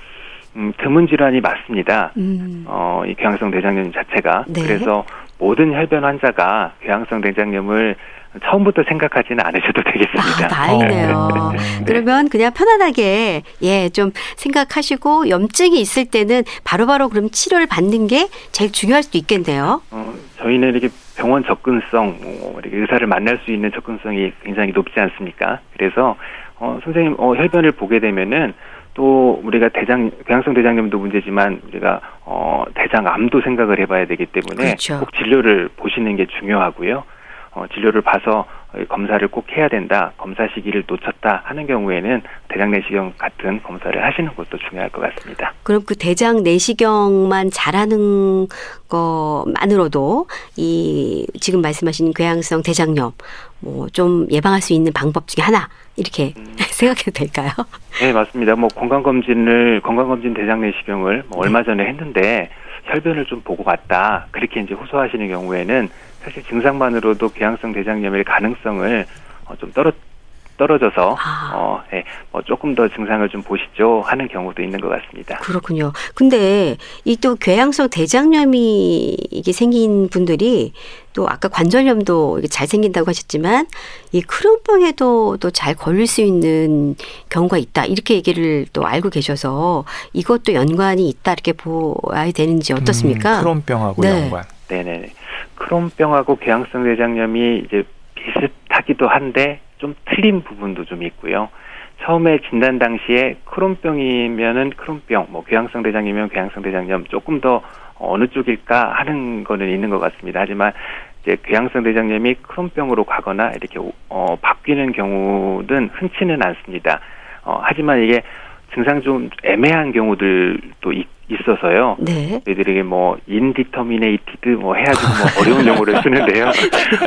음, 드문 질환이 맞습니다. 음. 어, 이 궤양성 대장염 자체가 네. 그래서 모든 혈변 환자가 궤양성 대장염을 처음부터 생각하지는 않으셔도 되겠습니다. 아, 다행이네요. 네. 그러면 그냥 편안하게 예, 좀 생각하시고 염증이 있을 때는 바로바로 그럼 치료를 받는 게 제일 중요할 수도 있겠네요. 어, 저희는 이렇게 병원 접근성, 어, 이렇게 의사를 만날 수 있는 접근성이 굉장히 높지 않습니까? 그래서 어, 선생님 어, 혈변을 보게 되면은 또 우리가 대장 궤양성 대장염도 문제지만 우리가 어, 대장암도 생각을 해봐야 되기 때문에 그렇죠. 꼭 진료를 보시는 게 중요하고요. 어, 진료를 봐서 어, 검사를 꼭 해야 된다. 검사 시기를 놓쳤다 하는 경우에는 대장 내시경 같은 검사를 하시는 것도 중요할 것 같습니다. 그럼 그 대장 내시경만 잘하는 것만으로도 이 지금 말씀하신 궤양성 대장염 뭐 좀 예방할 수 있는 방법 중에 하나 이렇게 생각해도 될까요? 네, 맞습니다. 뭐 건강 검진을 건강 검진 대장 내시경을 뭐 얼마 전에 했는데 혈변을 좀 보고 왔다. 그렇게 이제 호소하시는 경우에는 사실 증상만으로도 궤양성 대장염의 가능성을 어, 좀 떨어 떨어져서 아. 어, 예, 뭐 조금 더 증상을 좀 보시죠 하는 경우도 있는 것 같습니다. 그렇군요. 근데 이 또 궤양성 대장염이 이게 생긴 분들이 또 아까 관절염도 이게 잘 생긴다고 하셨지만 이 크론병에도 또 잘 걸릴 수 있는 경우가 있다 이렇게 얘기를 또 알고 계셔서 이것도 연관이 있다 이렇게 보아야 되는지 어떻습니까? 음, 크론병하고 네. 연관. 네네. 크론병하고 궤양성 대장염이 이제 비슷하기도 한데 좀 틀린 부분도 좀 있고요. 처음에 진단 당시에 크론병이면은 크론병, 뭐 궤양성 대장이면 궤양성 대장염 조금 더 어느 쪽일까 하는 거는 있는 것 같습니다. 하지만 이제 궤양성 대장염이 크론병으로 가거나 이렇게 어, 바뀌는 경우는 흔치는 않습니다. 어, 하지만 이게 증상 좀 애매한 경우들도 있, 있어서요. 네. 저희들에게 뭐 indeterminated 뭐 해가지고 뭐 어려운 용어를 쓰는데요.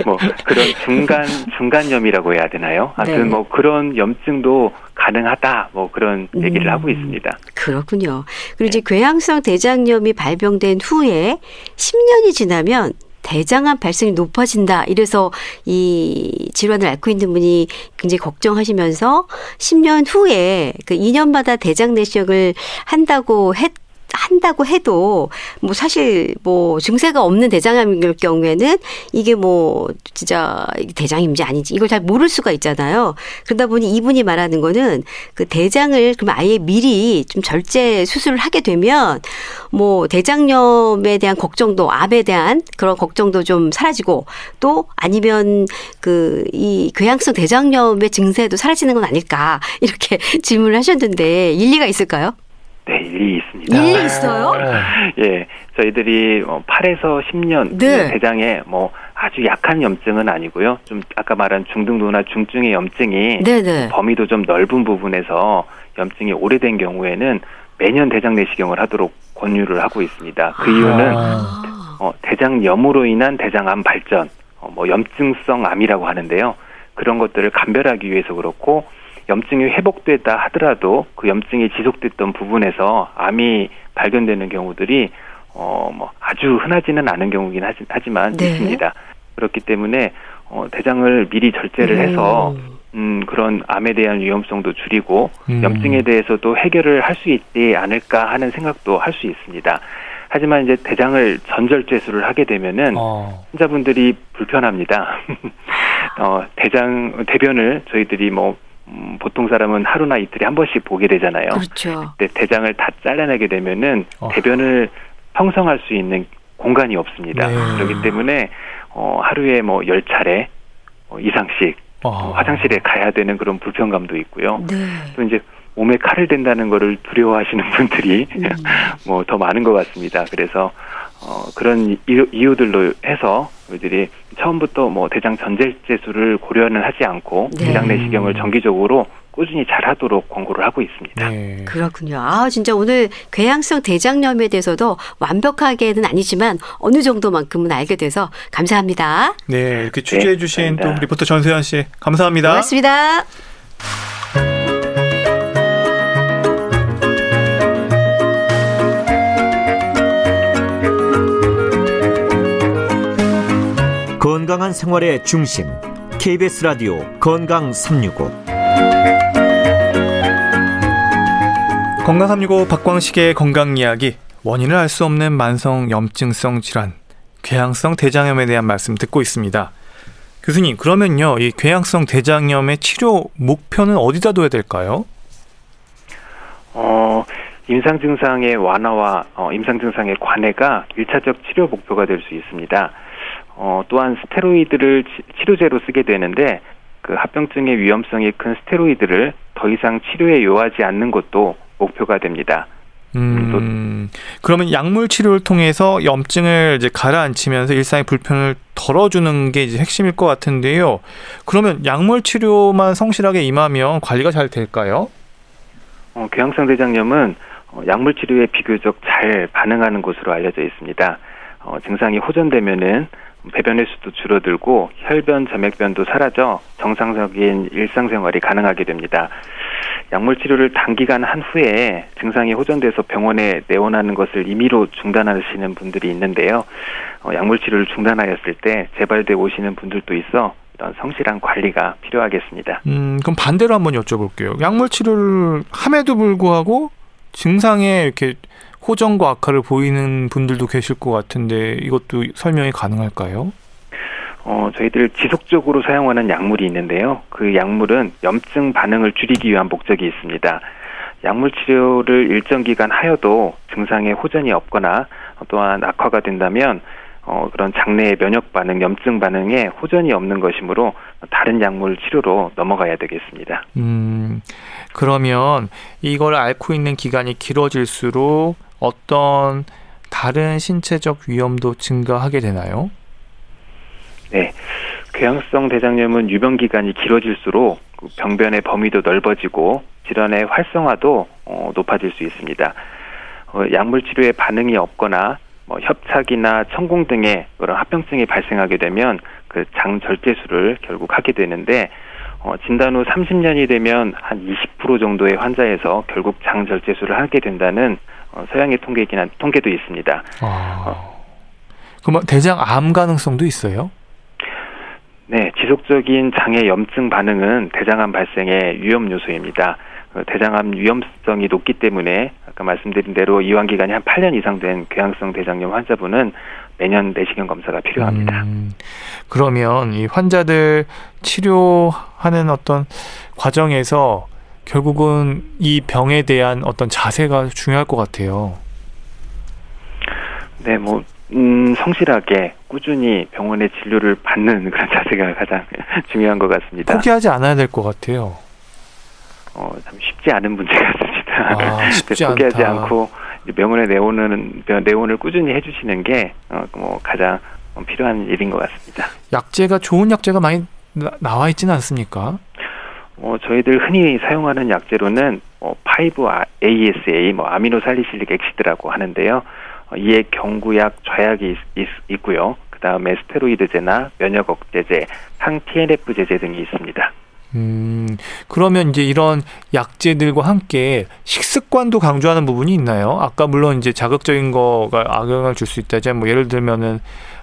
뭐 그런 중간 중간염이라고 해야 되나요? 하여튼 네. 뭐 그런 염증도 가능하다 뭐 그런 얘기를 음. 하고 있습니다. 그렇군요. 그리고 이제 궤양성 대장염이 발병된 후에 10년이 지나면 대장암 발생이 높아진다. 이래서 이 질환을 앓고 있는 분이 굉장히 걱정하시면서 10년 후에 그 2년마다 대장 내시경을 한다고 했 한다고 해도 뭐 사실 뭐 증세가 없는 대장암일 경우에는 이게 뭐 진짜 대장인지 아닌지 이걸 잘 모를 수가 있잖아요. 그러다 보니 이분이 말하는 거는 그 대장을 그럼 아예 미리 좀 절제 수술을 하게 되면 뭐 대장염에 대한 걱정도 암에 대한 그런 걱정도 좀 사라지고 또 아니면 그 이 궤양성 대장염의 증세도 사라지는 건 아닐까 이렇게 질문을 하셨는데 일리가 있을까요? 네, 일리 있습니다. 일리 있어요? 예, 저희들이 8에서 10년 네. 대장에 뭐 아주 약한 염증은 아니고요. 좀 아까 말한 중등도나 중증의 염증이 네네. 범위도 좀 넓은 부분에서 염증이 오래된 경우에는 매년 대장 내시경을 하도록 권유를 하고 있습니다. 그 이유는 아. 어, 대장염으로 인한 대장암 발전, 어, 뭐 염증성 암이라고 하는데요. 그런 것들을 감별하기 위해서 그렇고 염증이 회복됐다 하더라도 그 염증이 지속됐던 부분에서 암이 발견되는 경우들이 어, 뭐 아주 흔하지는 않은 경우긴 하지, 하지만 네. 있습니다. 그렇기 때문에 어, 대장을 미리 절제를 해서 음, 그런 암에 대한 위험성도 줄이고 음. 염증에 대해서도 해결을 할 수 있지 않을까 하는 생각도 할 수 있습니다. 하지만 이제 대장을 전절제수를 하게 되면은 어. 환자분들이 불편합니다. 어, 대장 대변을 저희들이 뭐 음, 보통 사람은 하루나 이틀에 한 번씩 보게 되잖아요. 그렇죠. 근데 대장을 다 잘라내게 되면은 어. 대변을 형성할 수 있는 공간이 없습니다. 네. 그렇기 때문에 어, 하루에 뭐 열 차례 어, 이상씩 어. 어, 화장실에 가야 되는 그런 불편감도 있고요. 네. 또 이제 몸에 칼을 댄다는 거를 두려워하시는 분들이 음. 뭐더 많은 것 같습니다. 그래서 어, 그런 이유, 이유 들로 해서 저희들이 처음부터 뭐 대장 전제제수를 고려는 하지 않고 네. 대장 내시경을 정기적으로 꾸준히 잘 하도록 권고를 하고 있습니다. 네. 그렇군요. 아, 진짜 오늘 궤양성 대장염에 대해서도 완벽하게는 아니지만 어느 정도만큼은 알게 돼서 감사합니다. 네, 이렇게 취재해 주신 또 감사합니다. 리포터 전세현 씨 감사합니다. 고맙습니다. 건강한 생활의 중심 KBS 라디오 건강 365 건강 365 박광식의 건강 이야기 원인을 알 수 없는 만성 염증성 질환 궤양성 대장염에 대한 말씀 듣고 있습니다. 교수님 그러면요 이 궤양성 대장염의 치료 목표는 어디다 둬야 될까요? 어, 임상 증상의 완화와 어, 임상 증상의 관해가 일차적 치료 목표가 될 수 있습니다. 어, 또한 스테로이드를 치, 치료제로 쓰게 되는데 그 합병증의 위험성이 큰 스테로이드를 더 이상 치료에 요하지 않는 것도 목표가 됩니다. 음, 그러면 약물 치료를 통해서 염증을 이제 가라앉히면서 일상의 불편을 덜어주는 게 이제 핵심일 것 같은데요. 그러면 약물 치료만 성실하게 임하면 관리가 잘 될까요? 어, 궤양성 대장염은 어, 약물 치료에 비교적 잘 반응하는 것으로 알려져 있습니다. 어, 증상이 호전되면은 배변 횟수도 줄어들고 혈변, 점액변도 사라져 정상적인 일상생활이 가능하게 됩니다. 약물 치료를 단기간 한 후에 증상이 호전돼서 병원에 내원하는 것을 임의로 중단하시는 분들이 있는데요. 어, 약물 치료를 중단하였을 때 재발돼 오시는 분들도 있어 이런 성실한 관리가 필요하겠습니다. 음, 그럼 반대로 한번 여쭤볼게요. 약물 치료를 함에도 불구하고 증상에 이렇게 호전과 악화를 보이는 분들도 계실 것 같은데 이것도 설명이 가능할까요? 어, 저희들 지속적으로 사용하는 약물이 있는데요. 그 약물은 염증 반응을 줄이기 위한 목적이 있습니다. 약물 치료를 일정 기간 하여도 증상에 호전이 없거나 또한 악화가 된다면 어, 그런 장내의 면역 반응, 염증 반응에 호전이 없는 것이므로 다른 약물 치료로 넘어가야 되겠습니다. 음, 그러면 이걸 앓고 있는 기간이 길어질수록 어떤 다른 신체적 위험도 증가하게 되나요? 네. 궤양성 대장염은 유병 기간이 길어질수록 그 병변의 범위도 넓어지고 질환의 활성화도 어, 높아질 수 있습니다. 어, 약물 치료에 반응이 없거나 뭐 협착이나 천공 등의 그런 합병증이 발생하게 되면 그 장 절제술을 결국 하게 되는데 어, 진단 후 30년이 되면 한 20% 정도의 환자에서 결국 장 절제술을 하게 된다는 어, 서양의 통계이긴 한 통계도 있습니다. 아, 그러면 대장암 가능성도 있어요? 네, 지속적인 장의 염증 반응은 대장암 발생의 위험 요소입니다. 그 대장암 위험성이 높기 때문에 아까 말씀드린 대로 이완 기간이 한 8년 이상 된 궤양성 대장염 환자분은 매년 내시경 검사가 필요합니다. 음, 그러면 이 환자들 치료하는 어떤 과정에서 결국은 이 병에 대한 어떤 자세가 중요할 것 같아요. 네, 뭐 음, 성실하게 꾸준히 병원의 진료를 받는 그런 자세가 가장 중요한 것 같습니다. 포기하지 않아야 될 것 같아요. 어, 참 쉽지 않은 문제 같습니다. 아, 쉽지 포기하지 않다. 않고 병원에 내오는 내원을 꾸준히 해주시는 게 어, 뭐 가장 필요한 일인 것 같습니다. 약제가 좋은 약제가 많이 나, 와 있지는 않습니까? 어, 저희들 흔히 사용하는 약제로는 어, 5-ASA, 뭐 aminosalicylic acid라고 하는데요. 어, 이에 경구약, 좌약이 있, 있고요 그 다음에 스테로이드제나 면역 억제제, 항 TNF 제제 등이 있습니다. 음, 그러면 이제 이런 약제들과 함께 식습관도 강조하는 부분이 있나요? 아까 물론 이제 자극적인 거가 악영향을 줄 수 있다지 뭐 예를 들면은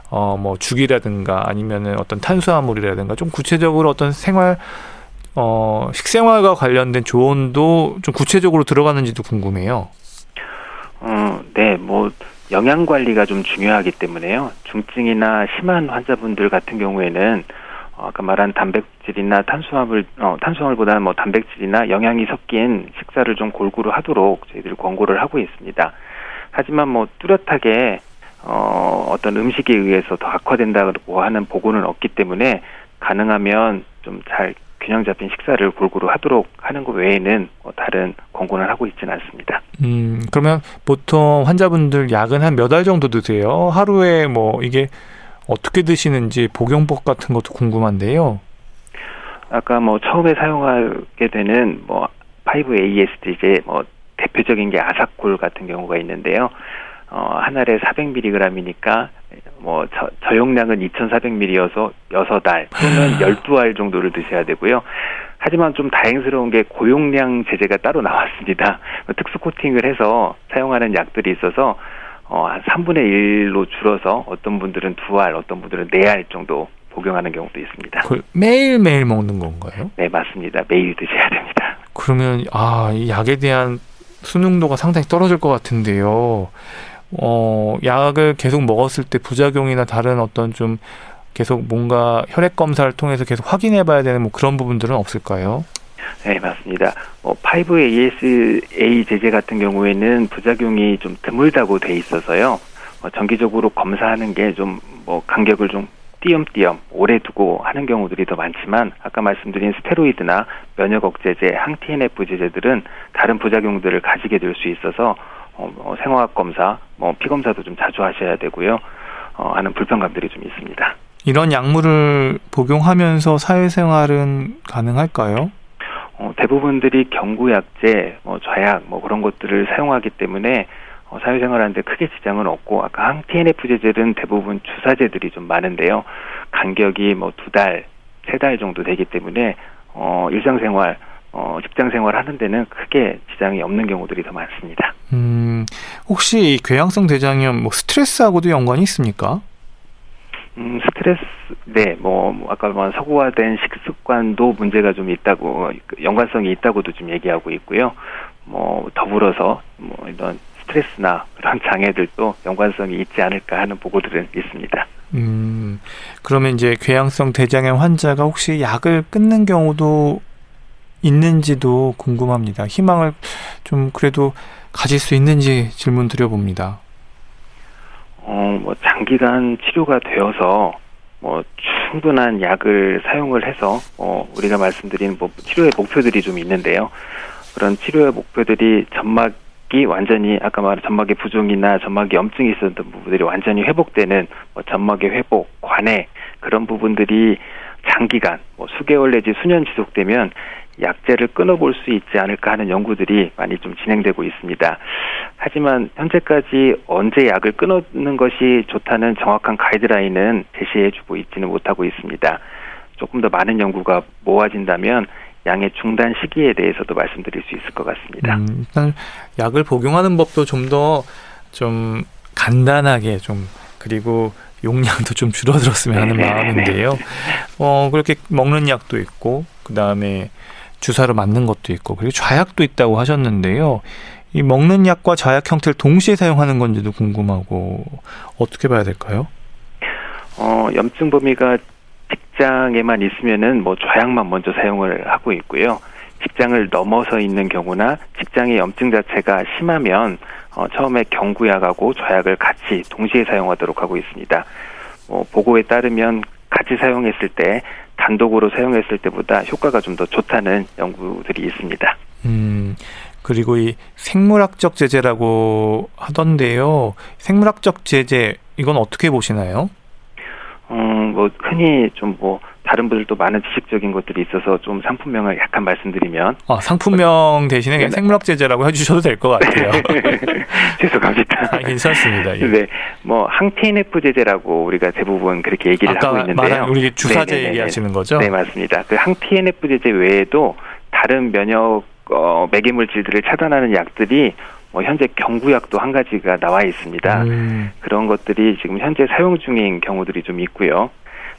어, 뭐 죽이라든가 아니면은 어떤 탄수화물이라든가 좀 구체적으로 어떤 생활 어, 식생활과 관련된 조언도 좀 구체적으로 들어가는지도 궁금해요. 어, 네, 뭐 영양 관리가 좀 중요하기 때문에요. 중증이나 심한 환자분들 같은 경우에는 어, 아까 말한 단백질이나 탄수화물, 어, 탄수화물보다는 뭐 단백질이나 영양이 섞인 식사를 좀 골고루 하도록 저희들이 권고를 하고 있습니다. 하지만 뭐 뚜렷하게 어, 어떤 음식에 의해서 더 악화된다고 하는 보고는 없기 때문에 가능하면 좀 잘 균형 잡힌 식사를 골고루 하도록 하는 것 외에는 뭐 다른 권고는 하고 있지는 않습니다. 음, 그러면 보통 환자분들 약은 한몇알 정도 드세요? 하루에 뭐 이게 어떻게 드시는지 복용법 같은 것도 궁금한데요. 아까 뭐 처음에 사용하게 되는 뭐 5ASD 이제 뭐 대표적인 게 아사콜 같은 경우가 있는데요. 어, 한 알에 400mg이니까 뭐 저, 저용량은 2,400ml여서 6알 또는 12알 정도를 드셔야 되고요. 하지만 좀 다행스러운 게 고용량 제재가 따로 나왔습니다. 특수 코팅을 해서 사용하는 약들이 있어서 어, 한 3분의 1로 줄어서 어떤 분들은 2알, 어떤 분들은 4알 정도 복용하는 경우도 있습니다. 매일 매일 먹는 건가요? 네, 맞습니다. 매일 드셔야 됩니다. 그러면 아, 이 약에 대한 수능도가 상당히 떨어질 것 같은데요. 어, 약을 계속 먹었을 때 부작용이나 다른 어떤 좀 계속 뭔가 혈액 검사를 통해서 계속 확인해 봐야 되는 뭐 그런 부분들은 없을까요? 네, 맞습니다. 뭐 5ASA 제제 같은 경우에는 부작용이 좀 드물다고 돼 있어서요. 어, 정기적으로 검사하는 게 좀 뭐 간격을 좀 띄엄띄엄 오래 두고 하는 경우들이 더 많지만 아까 말씀드린 스테로이드나 면역 억제제, 항 TNF 제제들은 다른 부작용들을 가지게 될 수 있어서 어, 뭐 생화학 검사, 뭐 피 검사도 좀 자주 하셔야 되고요. 어, 하는 불편감들이 좀 있습니다. 이런 약물을 복용하면서 사회생활은 가능할까요? 어, 대부분들이 경구약제, 뭐 좌약, 뭐 그런 것들을 사용하기 때문에 어, 사회생활하는데 크게 지장은 없고 아까 항 TNF 제제는 대부분 주사제들이 좀 많은데요. 간격이 뭐 두 달, 세 달 정도 되기 때문에 어, 일상생활, 어, 직장 생활 하는 데는 크게 지장이 없는 경우들이 더 많습니다. 음, 혹시 궤양성 대장염 뭐 스트레스하고도 연관이 있습니까? 음, 스트레스, 네, 뭐, 뭐 아까 뭐 서구화된 식습관도 문제가 좀 있다고, 연관성이 있다고도 좀 얘기하고 있고요. 뭐, 더불어서, 뭐, 이런 스트레스나 그런 장애들도 연관성이 있지 않을까 하는 보고들은 있습니다. 음, 그러면 이제 궤양성 대장염 환자가 혹시 약을 끊는 경우도 있는지도 궁금합니다. 희망을 좀 그래도 가질 수 있는지 질문 드려봅니다. 어, 뭐 장기간 치료가 되어서 뭐 충분한 약을 사용을 해서 어, 우리가 말씀드린 뭐 치료의 목표들이 좀 있는데요. 그런 치료의 목표들이 점막이 완전히 아까 말한 점막의 부종이나 점막의 염증이 있었던 부분들이 완전히 회복되는 뭐 점막의 회복, 관해 그런 부분들이 장기간 뭐 수개월 내지 수년 지속되면 약제를 끊어볼 수 있지 않을까 하는 연구들이 많이 좀 진행되고 있습니다. 하지만 현재까지 언제 약을 끊는 것이 좋다는 정확한 가이드라인은 제시해주고 있지는 못하고 있습니다. 조금 더 많은 연구가 모아진다면 양의 중단 시기에 대해서도 말씀드릴 수 있을 것 같습니다. 음, 일단 약을 복용하는 법도 좀 더좀 좀 간단하게 좀 그리고 용량도 좀 줄어들었으면 하는 네네. 마음인데요. 어, 그렇게 먹는 약도 있고, 그 다음에 주사로 맞는 것도 있고 그리고 좌약도 있다고 하셨는데요. 이 먹는 약과 좌약 형태를 동시에 사용하는 건지도 궁금하고 어떻게 봐야 될까요? 어, 염증 범위가 직장에만 있으면은 뭐 좌약만 먼저 사용을 하고 있고요. 직장을 넘어서 있는 경우나 직장의 염증 자체가 심하면 어, 처음에 경구약하고 좌약을 같이 동시에 사용하도록 하고 있습니다. 뭐 보고에 따르면 같이 사용했을 때 단독으로 사용했을 때보다 효과가 좀 더 좋다는 연구들이 있습니다. 음, 그리고 이 생물학적 제재라고 하던데요. 생물학적 제재 이건 어떻게 보시나요? 음, 뭐 흔히 좀뭐 다른 분들도 많은 지식적인 것들이 있어서 좀 상품명을 약간 말씀드리면 아, 상품명 대신에 그냥 네. 생물학 제재라고 해주셔도 될 것 같아요. 죄송합니다. 아, 괜찮습니다. 예. 네, 뭐 항TNF 제제라고 우리가 대부분 그렇게 얘기를 하고 있는데요. 말한 우리 주사제 네네네네. 얘기하시는 거죠? 네, 맞습니다. 그 항TNF 제제 외에도 다른 면역 어, 매개 물질들을 차단하는 약들이 뭐 현재 경구약도 한 가지가 나와 있습니다. 음, 그런 것들이 지금 현재 사용 중인 경우들이 좀 있고요.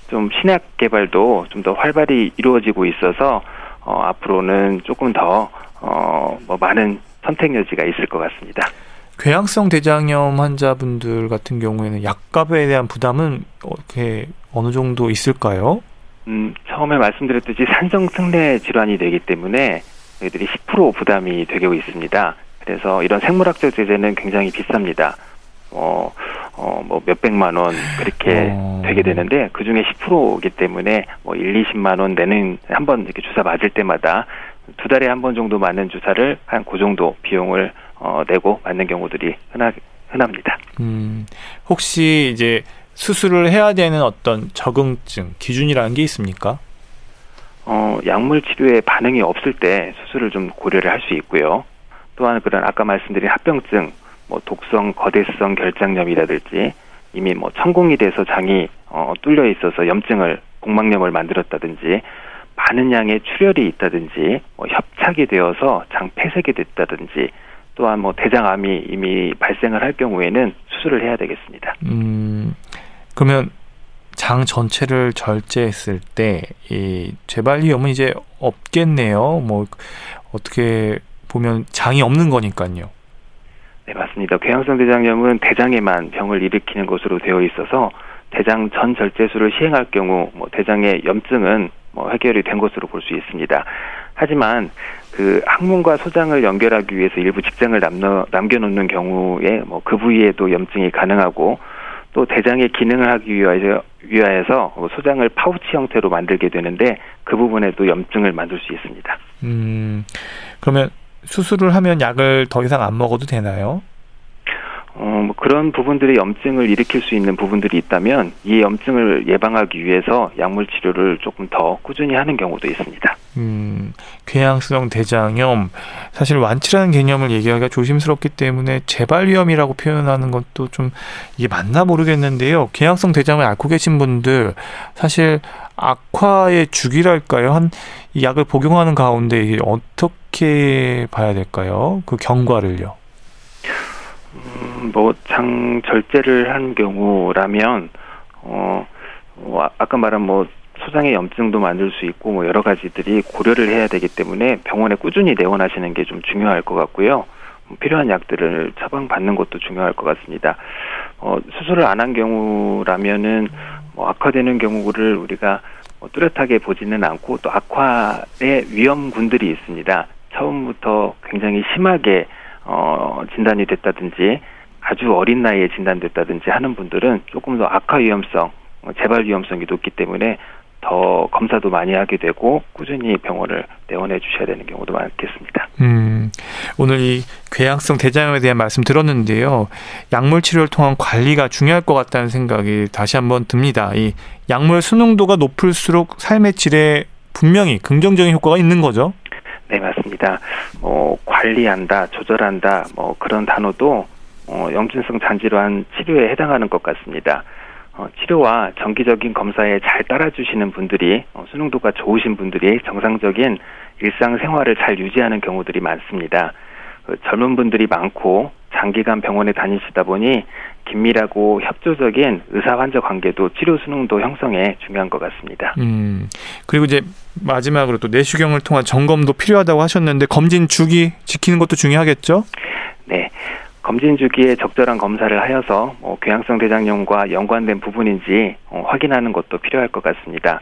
좀 신약 개발도 좀 더 활발히 이루어지고 있어서 어, 앞으로는 조금 더 어, 뭐 많은 선택 여지가 있을 것 같습니다. 궤양성 대장염 환자분들 같은 경우에는 약값에 대한 부담은 어떻게 어느 정도 있을까요? 음, 처음에 말씀드렸듯이 산성 특례 질환이 되기 때문에 저희들이 10% 부담이 되고 있습니다. 그래서 이런 생물학적 제재는 굉장히 비쌉니다. 어, 어, 뭐 몇백만 원 그렇게 어. 되게 되는데 그 중에 10%이기 때문에 뭐 1, 20만 원 내는 한 번 이렇게 주사 맞을 때마다 두 달에 한 번 정도 맞는 주사를 한 그 정도 비용을 어, 내고 맞는 경우들이 흔하, 흔합니다. 음, 혹시 이제 수술을 해야 되는 어떤 적응증 기준이라는 게 있습니까? 어, 약물 치료에 반응이 없을 때 수술을 좀 고려를 할 수 있고요. 또한 그런 아까 말씀드린 합병증, 뭐 독성 거대성 결장염이라든지 이미 뭐 천공이 돼서 장이 어, 뚫려 있어서 염증을 복막염을 만들었다든지 많은 양의 출혈이 있다든지 뭐 협착이 되어서 장 폐색이 됐다든지 또한 뭐 대장암이 이미 발생을 할 경우에는 수술을 해야 되겠습니다. 음, 그러면 장 전체를 절제했을 때 이 재발 위험은 이제 없겠네요. 뭐 어떻게 보면 장이 없는 거니까요. 네, 맞습니다. 궤양성 대장염은 대장에만 병을 일으키는 것으로 되어 있어서 대장 전 절제술을 시행할 경우 뭐 대장의 염증은 뭐 해결이 된 것으로 볼 수 있습니다. 하지만 그 항문과 소장을 연결하기 위해서 일부 직장을 남겨, 남겨놓는 경우에 뭐 그 부위에도 염증이 가능하고 또 대장의 기능을 하기 위하여, 위하여서 뭐 소장을 파우치 형태로 만들게 되는데 그 부분에도 염증을 만들 수 있습니다. 음, 그러면 수술을 하면 약을 더 이상 안 먹어도 되나요? 어, 뭐 그런 부분들이 염증을 일으킬 수 있는 부분들이 있다면 이 염증을 예방하기 위해서 약물 치료를 조금 더 꾸준히 하는 경우도 있습니다. 음, 궤양성 대장염 사실 완치라는 개념을 얘기하기가 조심스럽기 때문에 재발 위험이라고 표현하는 것도 좀 이게 맞나 모르겠는데요. 궤양성 대장을 앓고 계신 분들 사실 악화의 주기랄까요? 한 이 약을 복용하는 가운데 어떻게 봐야 될까요? 그 경과를요. 음, 뭐 장 절제를 한 경우라면 어, 뭐 아- 아까 말한 뭐 소장의 염증도 만들 수 있고 뭐 여러 가지들이 고려를 해야 되기 때문에 병원에 꾸준히 내원하시는 게 좀 중요할 것 같고요. 음, 필요한 약들을 처방받는 것도 중요할 것 같습니다. 어, 수술을 안 한 경우라면은 뭐 악화되는 경우를 우리가 뭐 뚜렷하게 보지는 않고 또 악화의 위험군들이 있습니다. 처음부터 굉장히 심하게 어, 진단이 됐다든지 아주 어린 나이에 진단됐다든지 하는 분들은 조금 더 악화 위험성, 어, 재발 위험성이 높기 때문에 더 검사도 많이 하게 되고 꾸준히 병원을 내원해 주셔야 되는 경우도 많겠습니다. 음, 오늘 이 궤양성 대장염에 대한 말씀 들었는데요. 약물 치료를 통한 관리가 중요할 것 같다는 생각이 다시 한번 듭니다. 이 약물 수능도가 높을수록 삶의 질에 분명히 긍정적인 효과가 있는 거죠. 네, 맞습니다. 뭐 관리한다, 조절한다, 뭐 그런 단어도 어, 염증성 잔질환 치료에 해당하는 것 같습니다. 어, 치료와 정기적인 검사에 잘 따라주시는 분들이 어, 수능도가 좋으신 분들이 정상적인 일상 생활을 잘 유지하는 경우들이 많습니다. 그 젊은 분들이 많고 장기간 병원에 다니시다 보니 긴밀하고 협조적인 의사 환자 관계도 치료 수능도 형성에 중요한 것 같습니다. 음. 그리고 이제 마지막으로 또 내시경을 통한 점검도 필요하다고 하셨는데 검진 주기 지키는 것도 중요하겠죠? 네. 검진 주기에 적절한 검사를 하여서 뭐 궤양성 대장염과 연관된 부분인지 어, 확인하는 것도 필요할 것 같습니다.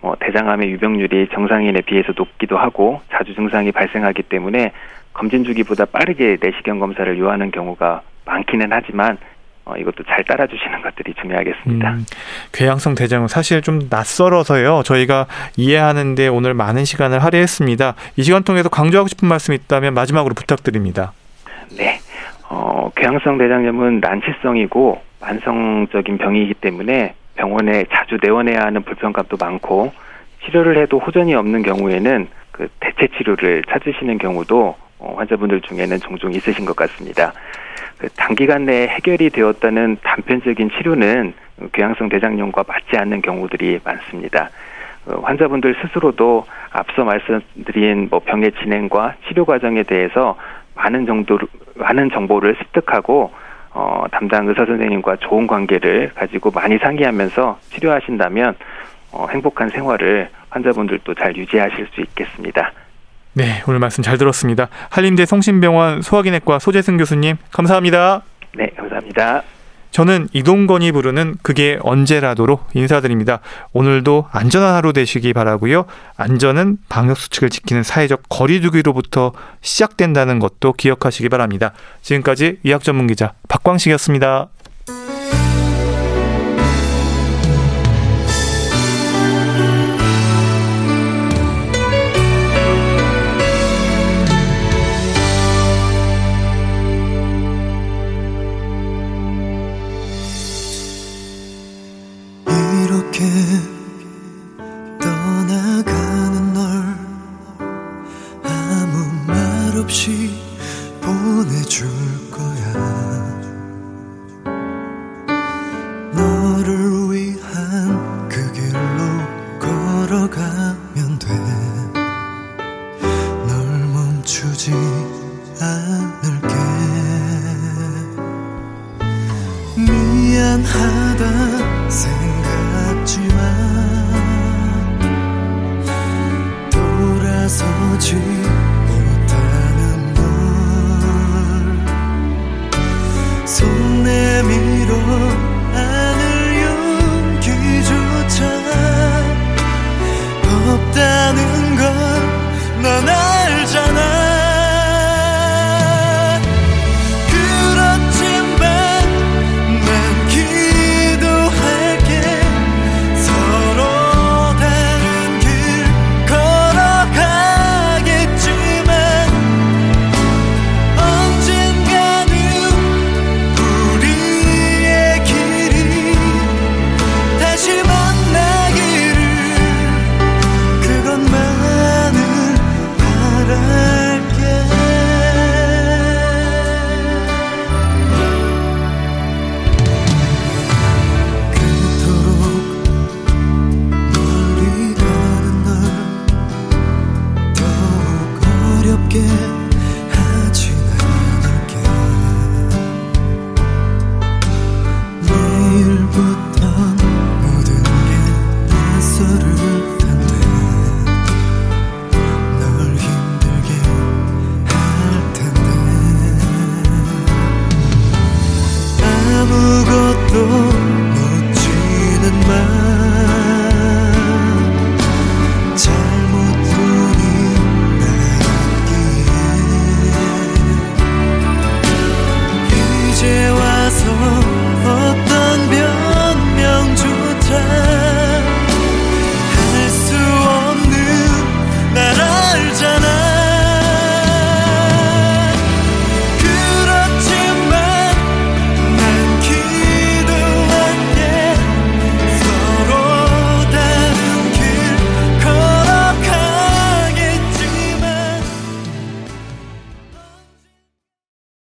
뭐 대장암의 유병률이 정상인에 비해서 높기도 하고 자주 증상이 발생하기 때문에 검진 주기보다 빠르게 내시경 검사를 요하는 경우가 많기는 하지만 어, 이것도 잘 따라주시는 것들이 중요하겠습니다. 음, 궤양성 대장은 사실 좀 낯설어서요. 저희가 이해하는데 오늘 많은 시간을 할애했습니다. 이 시간 통해서 강조하고 싶은 말씀 있다면 마지막으로 부탁드립니다. 네. 어, 궤양성 대장염은 난치성이고 만성적인 병이기 때문에 병원에 자주 내원해야 하는 불편감도 많고 치료를 해도 호전이 없는 경우에는 그 대체 치료를 찾으시는 경우도 어, 환자분들 중에는 종종 있으신 것 같습니다. 그 단기간 내에 해결이 되었다는 단편적인 치료는 궤양성 대장염과 맞지 않는 경우들이 많습니다. 어, 환자분들 스스로도 앞서 말씀드린 뭐 병의 진행과 치료 과정에 대해서 많은 정도 많은 정보를 습득하고 어, 담당 의사 선생님과 좋은 관계를 가지고 많이 상의하면서 치료하신다면 어, 행복한 생활을 환자분들도 잘 유지하실 수 있겠습니다. 네, 오늘 말씀 잘 들었습니다. 한림대 성심병원 소화기내과 소재승 교수님 감사합니다. 네, 감사합니다. 저는 이동건이 부르는 그게 언제라도로 인사드립니다. 오늘도 안전한 하루 되시기 바라고요. 안전은 방역 수칙을 지키는 사회적 거리두기로부터 시작된다는 것도 기억하시기 바랍니다. 지금까지 의학 전문 기자 박광식이었습니다.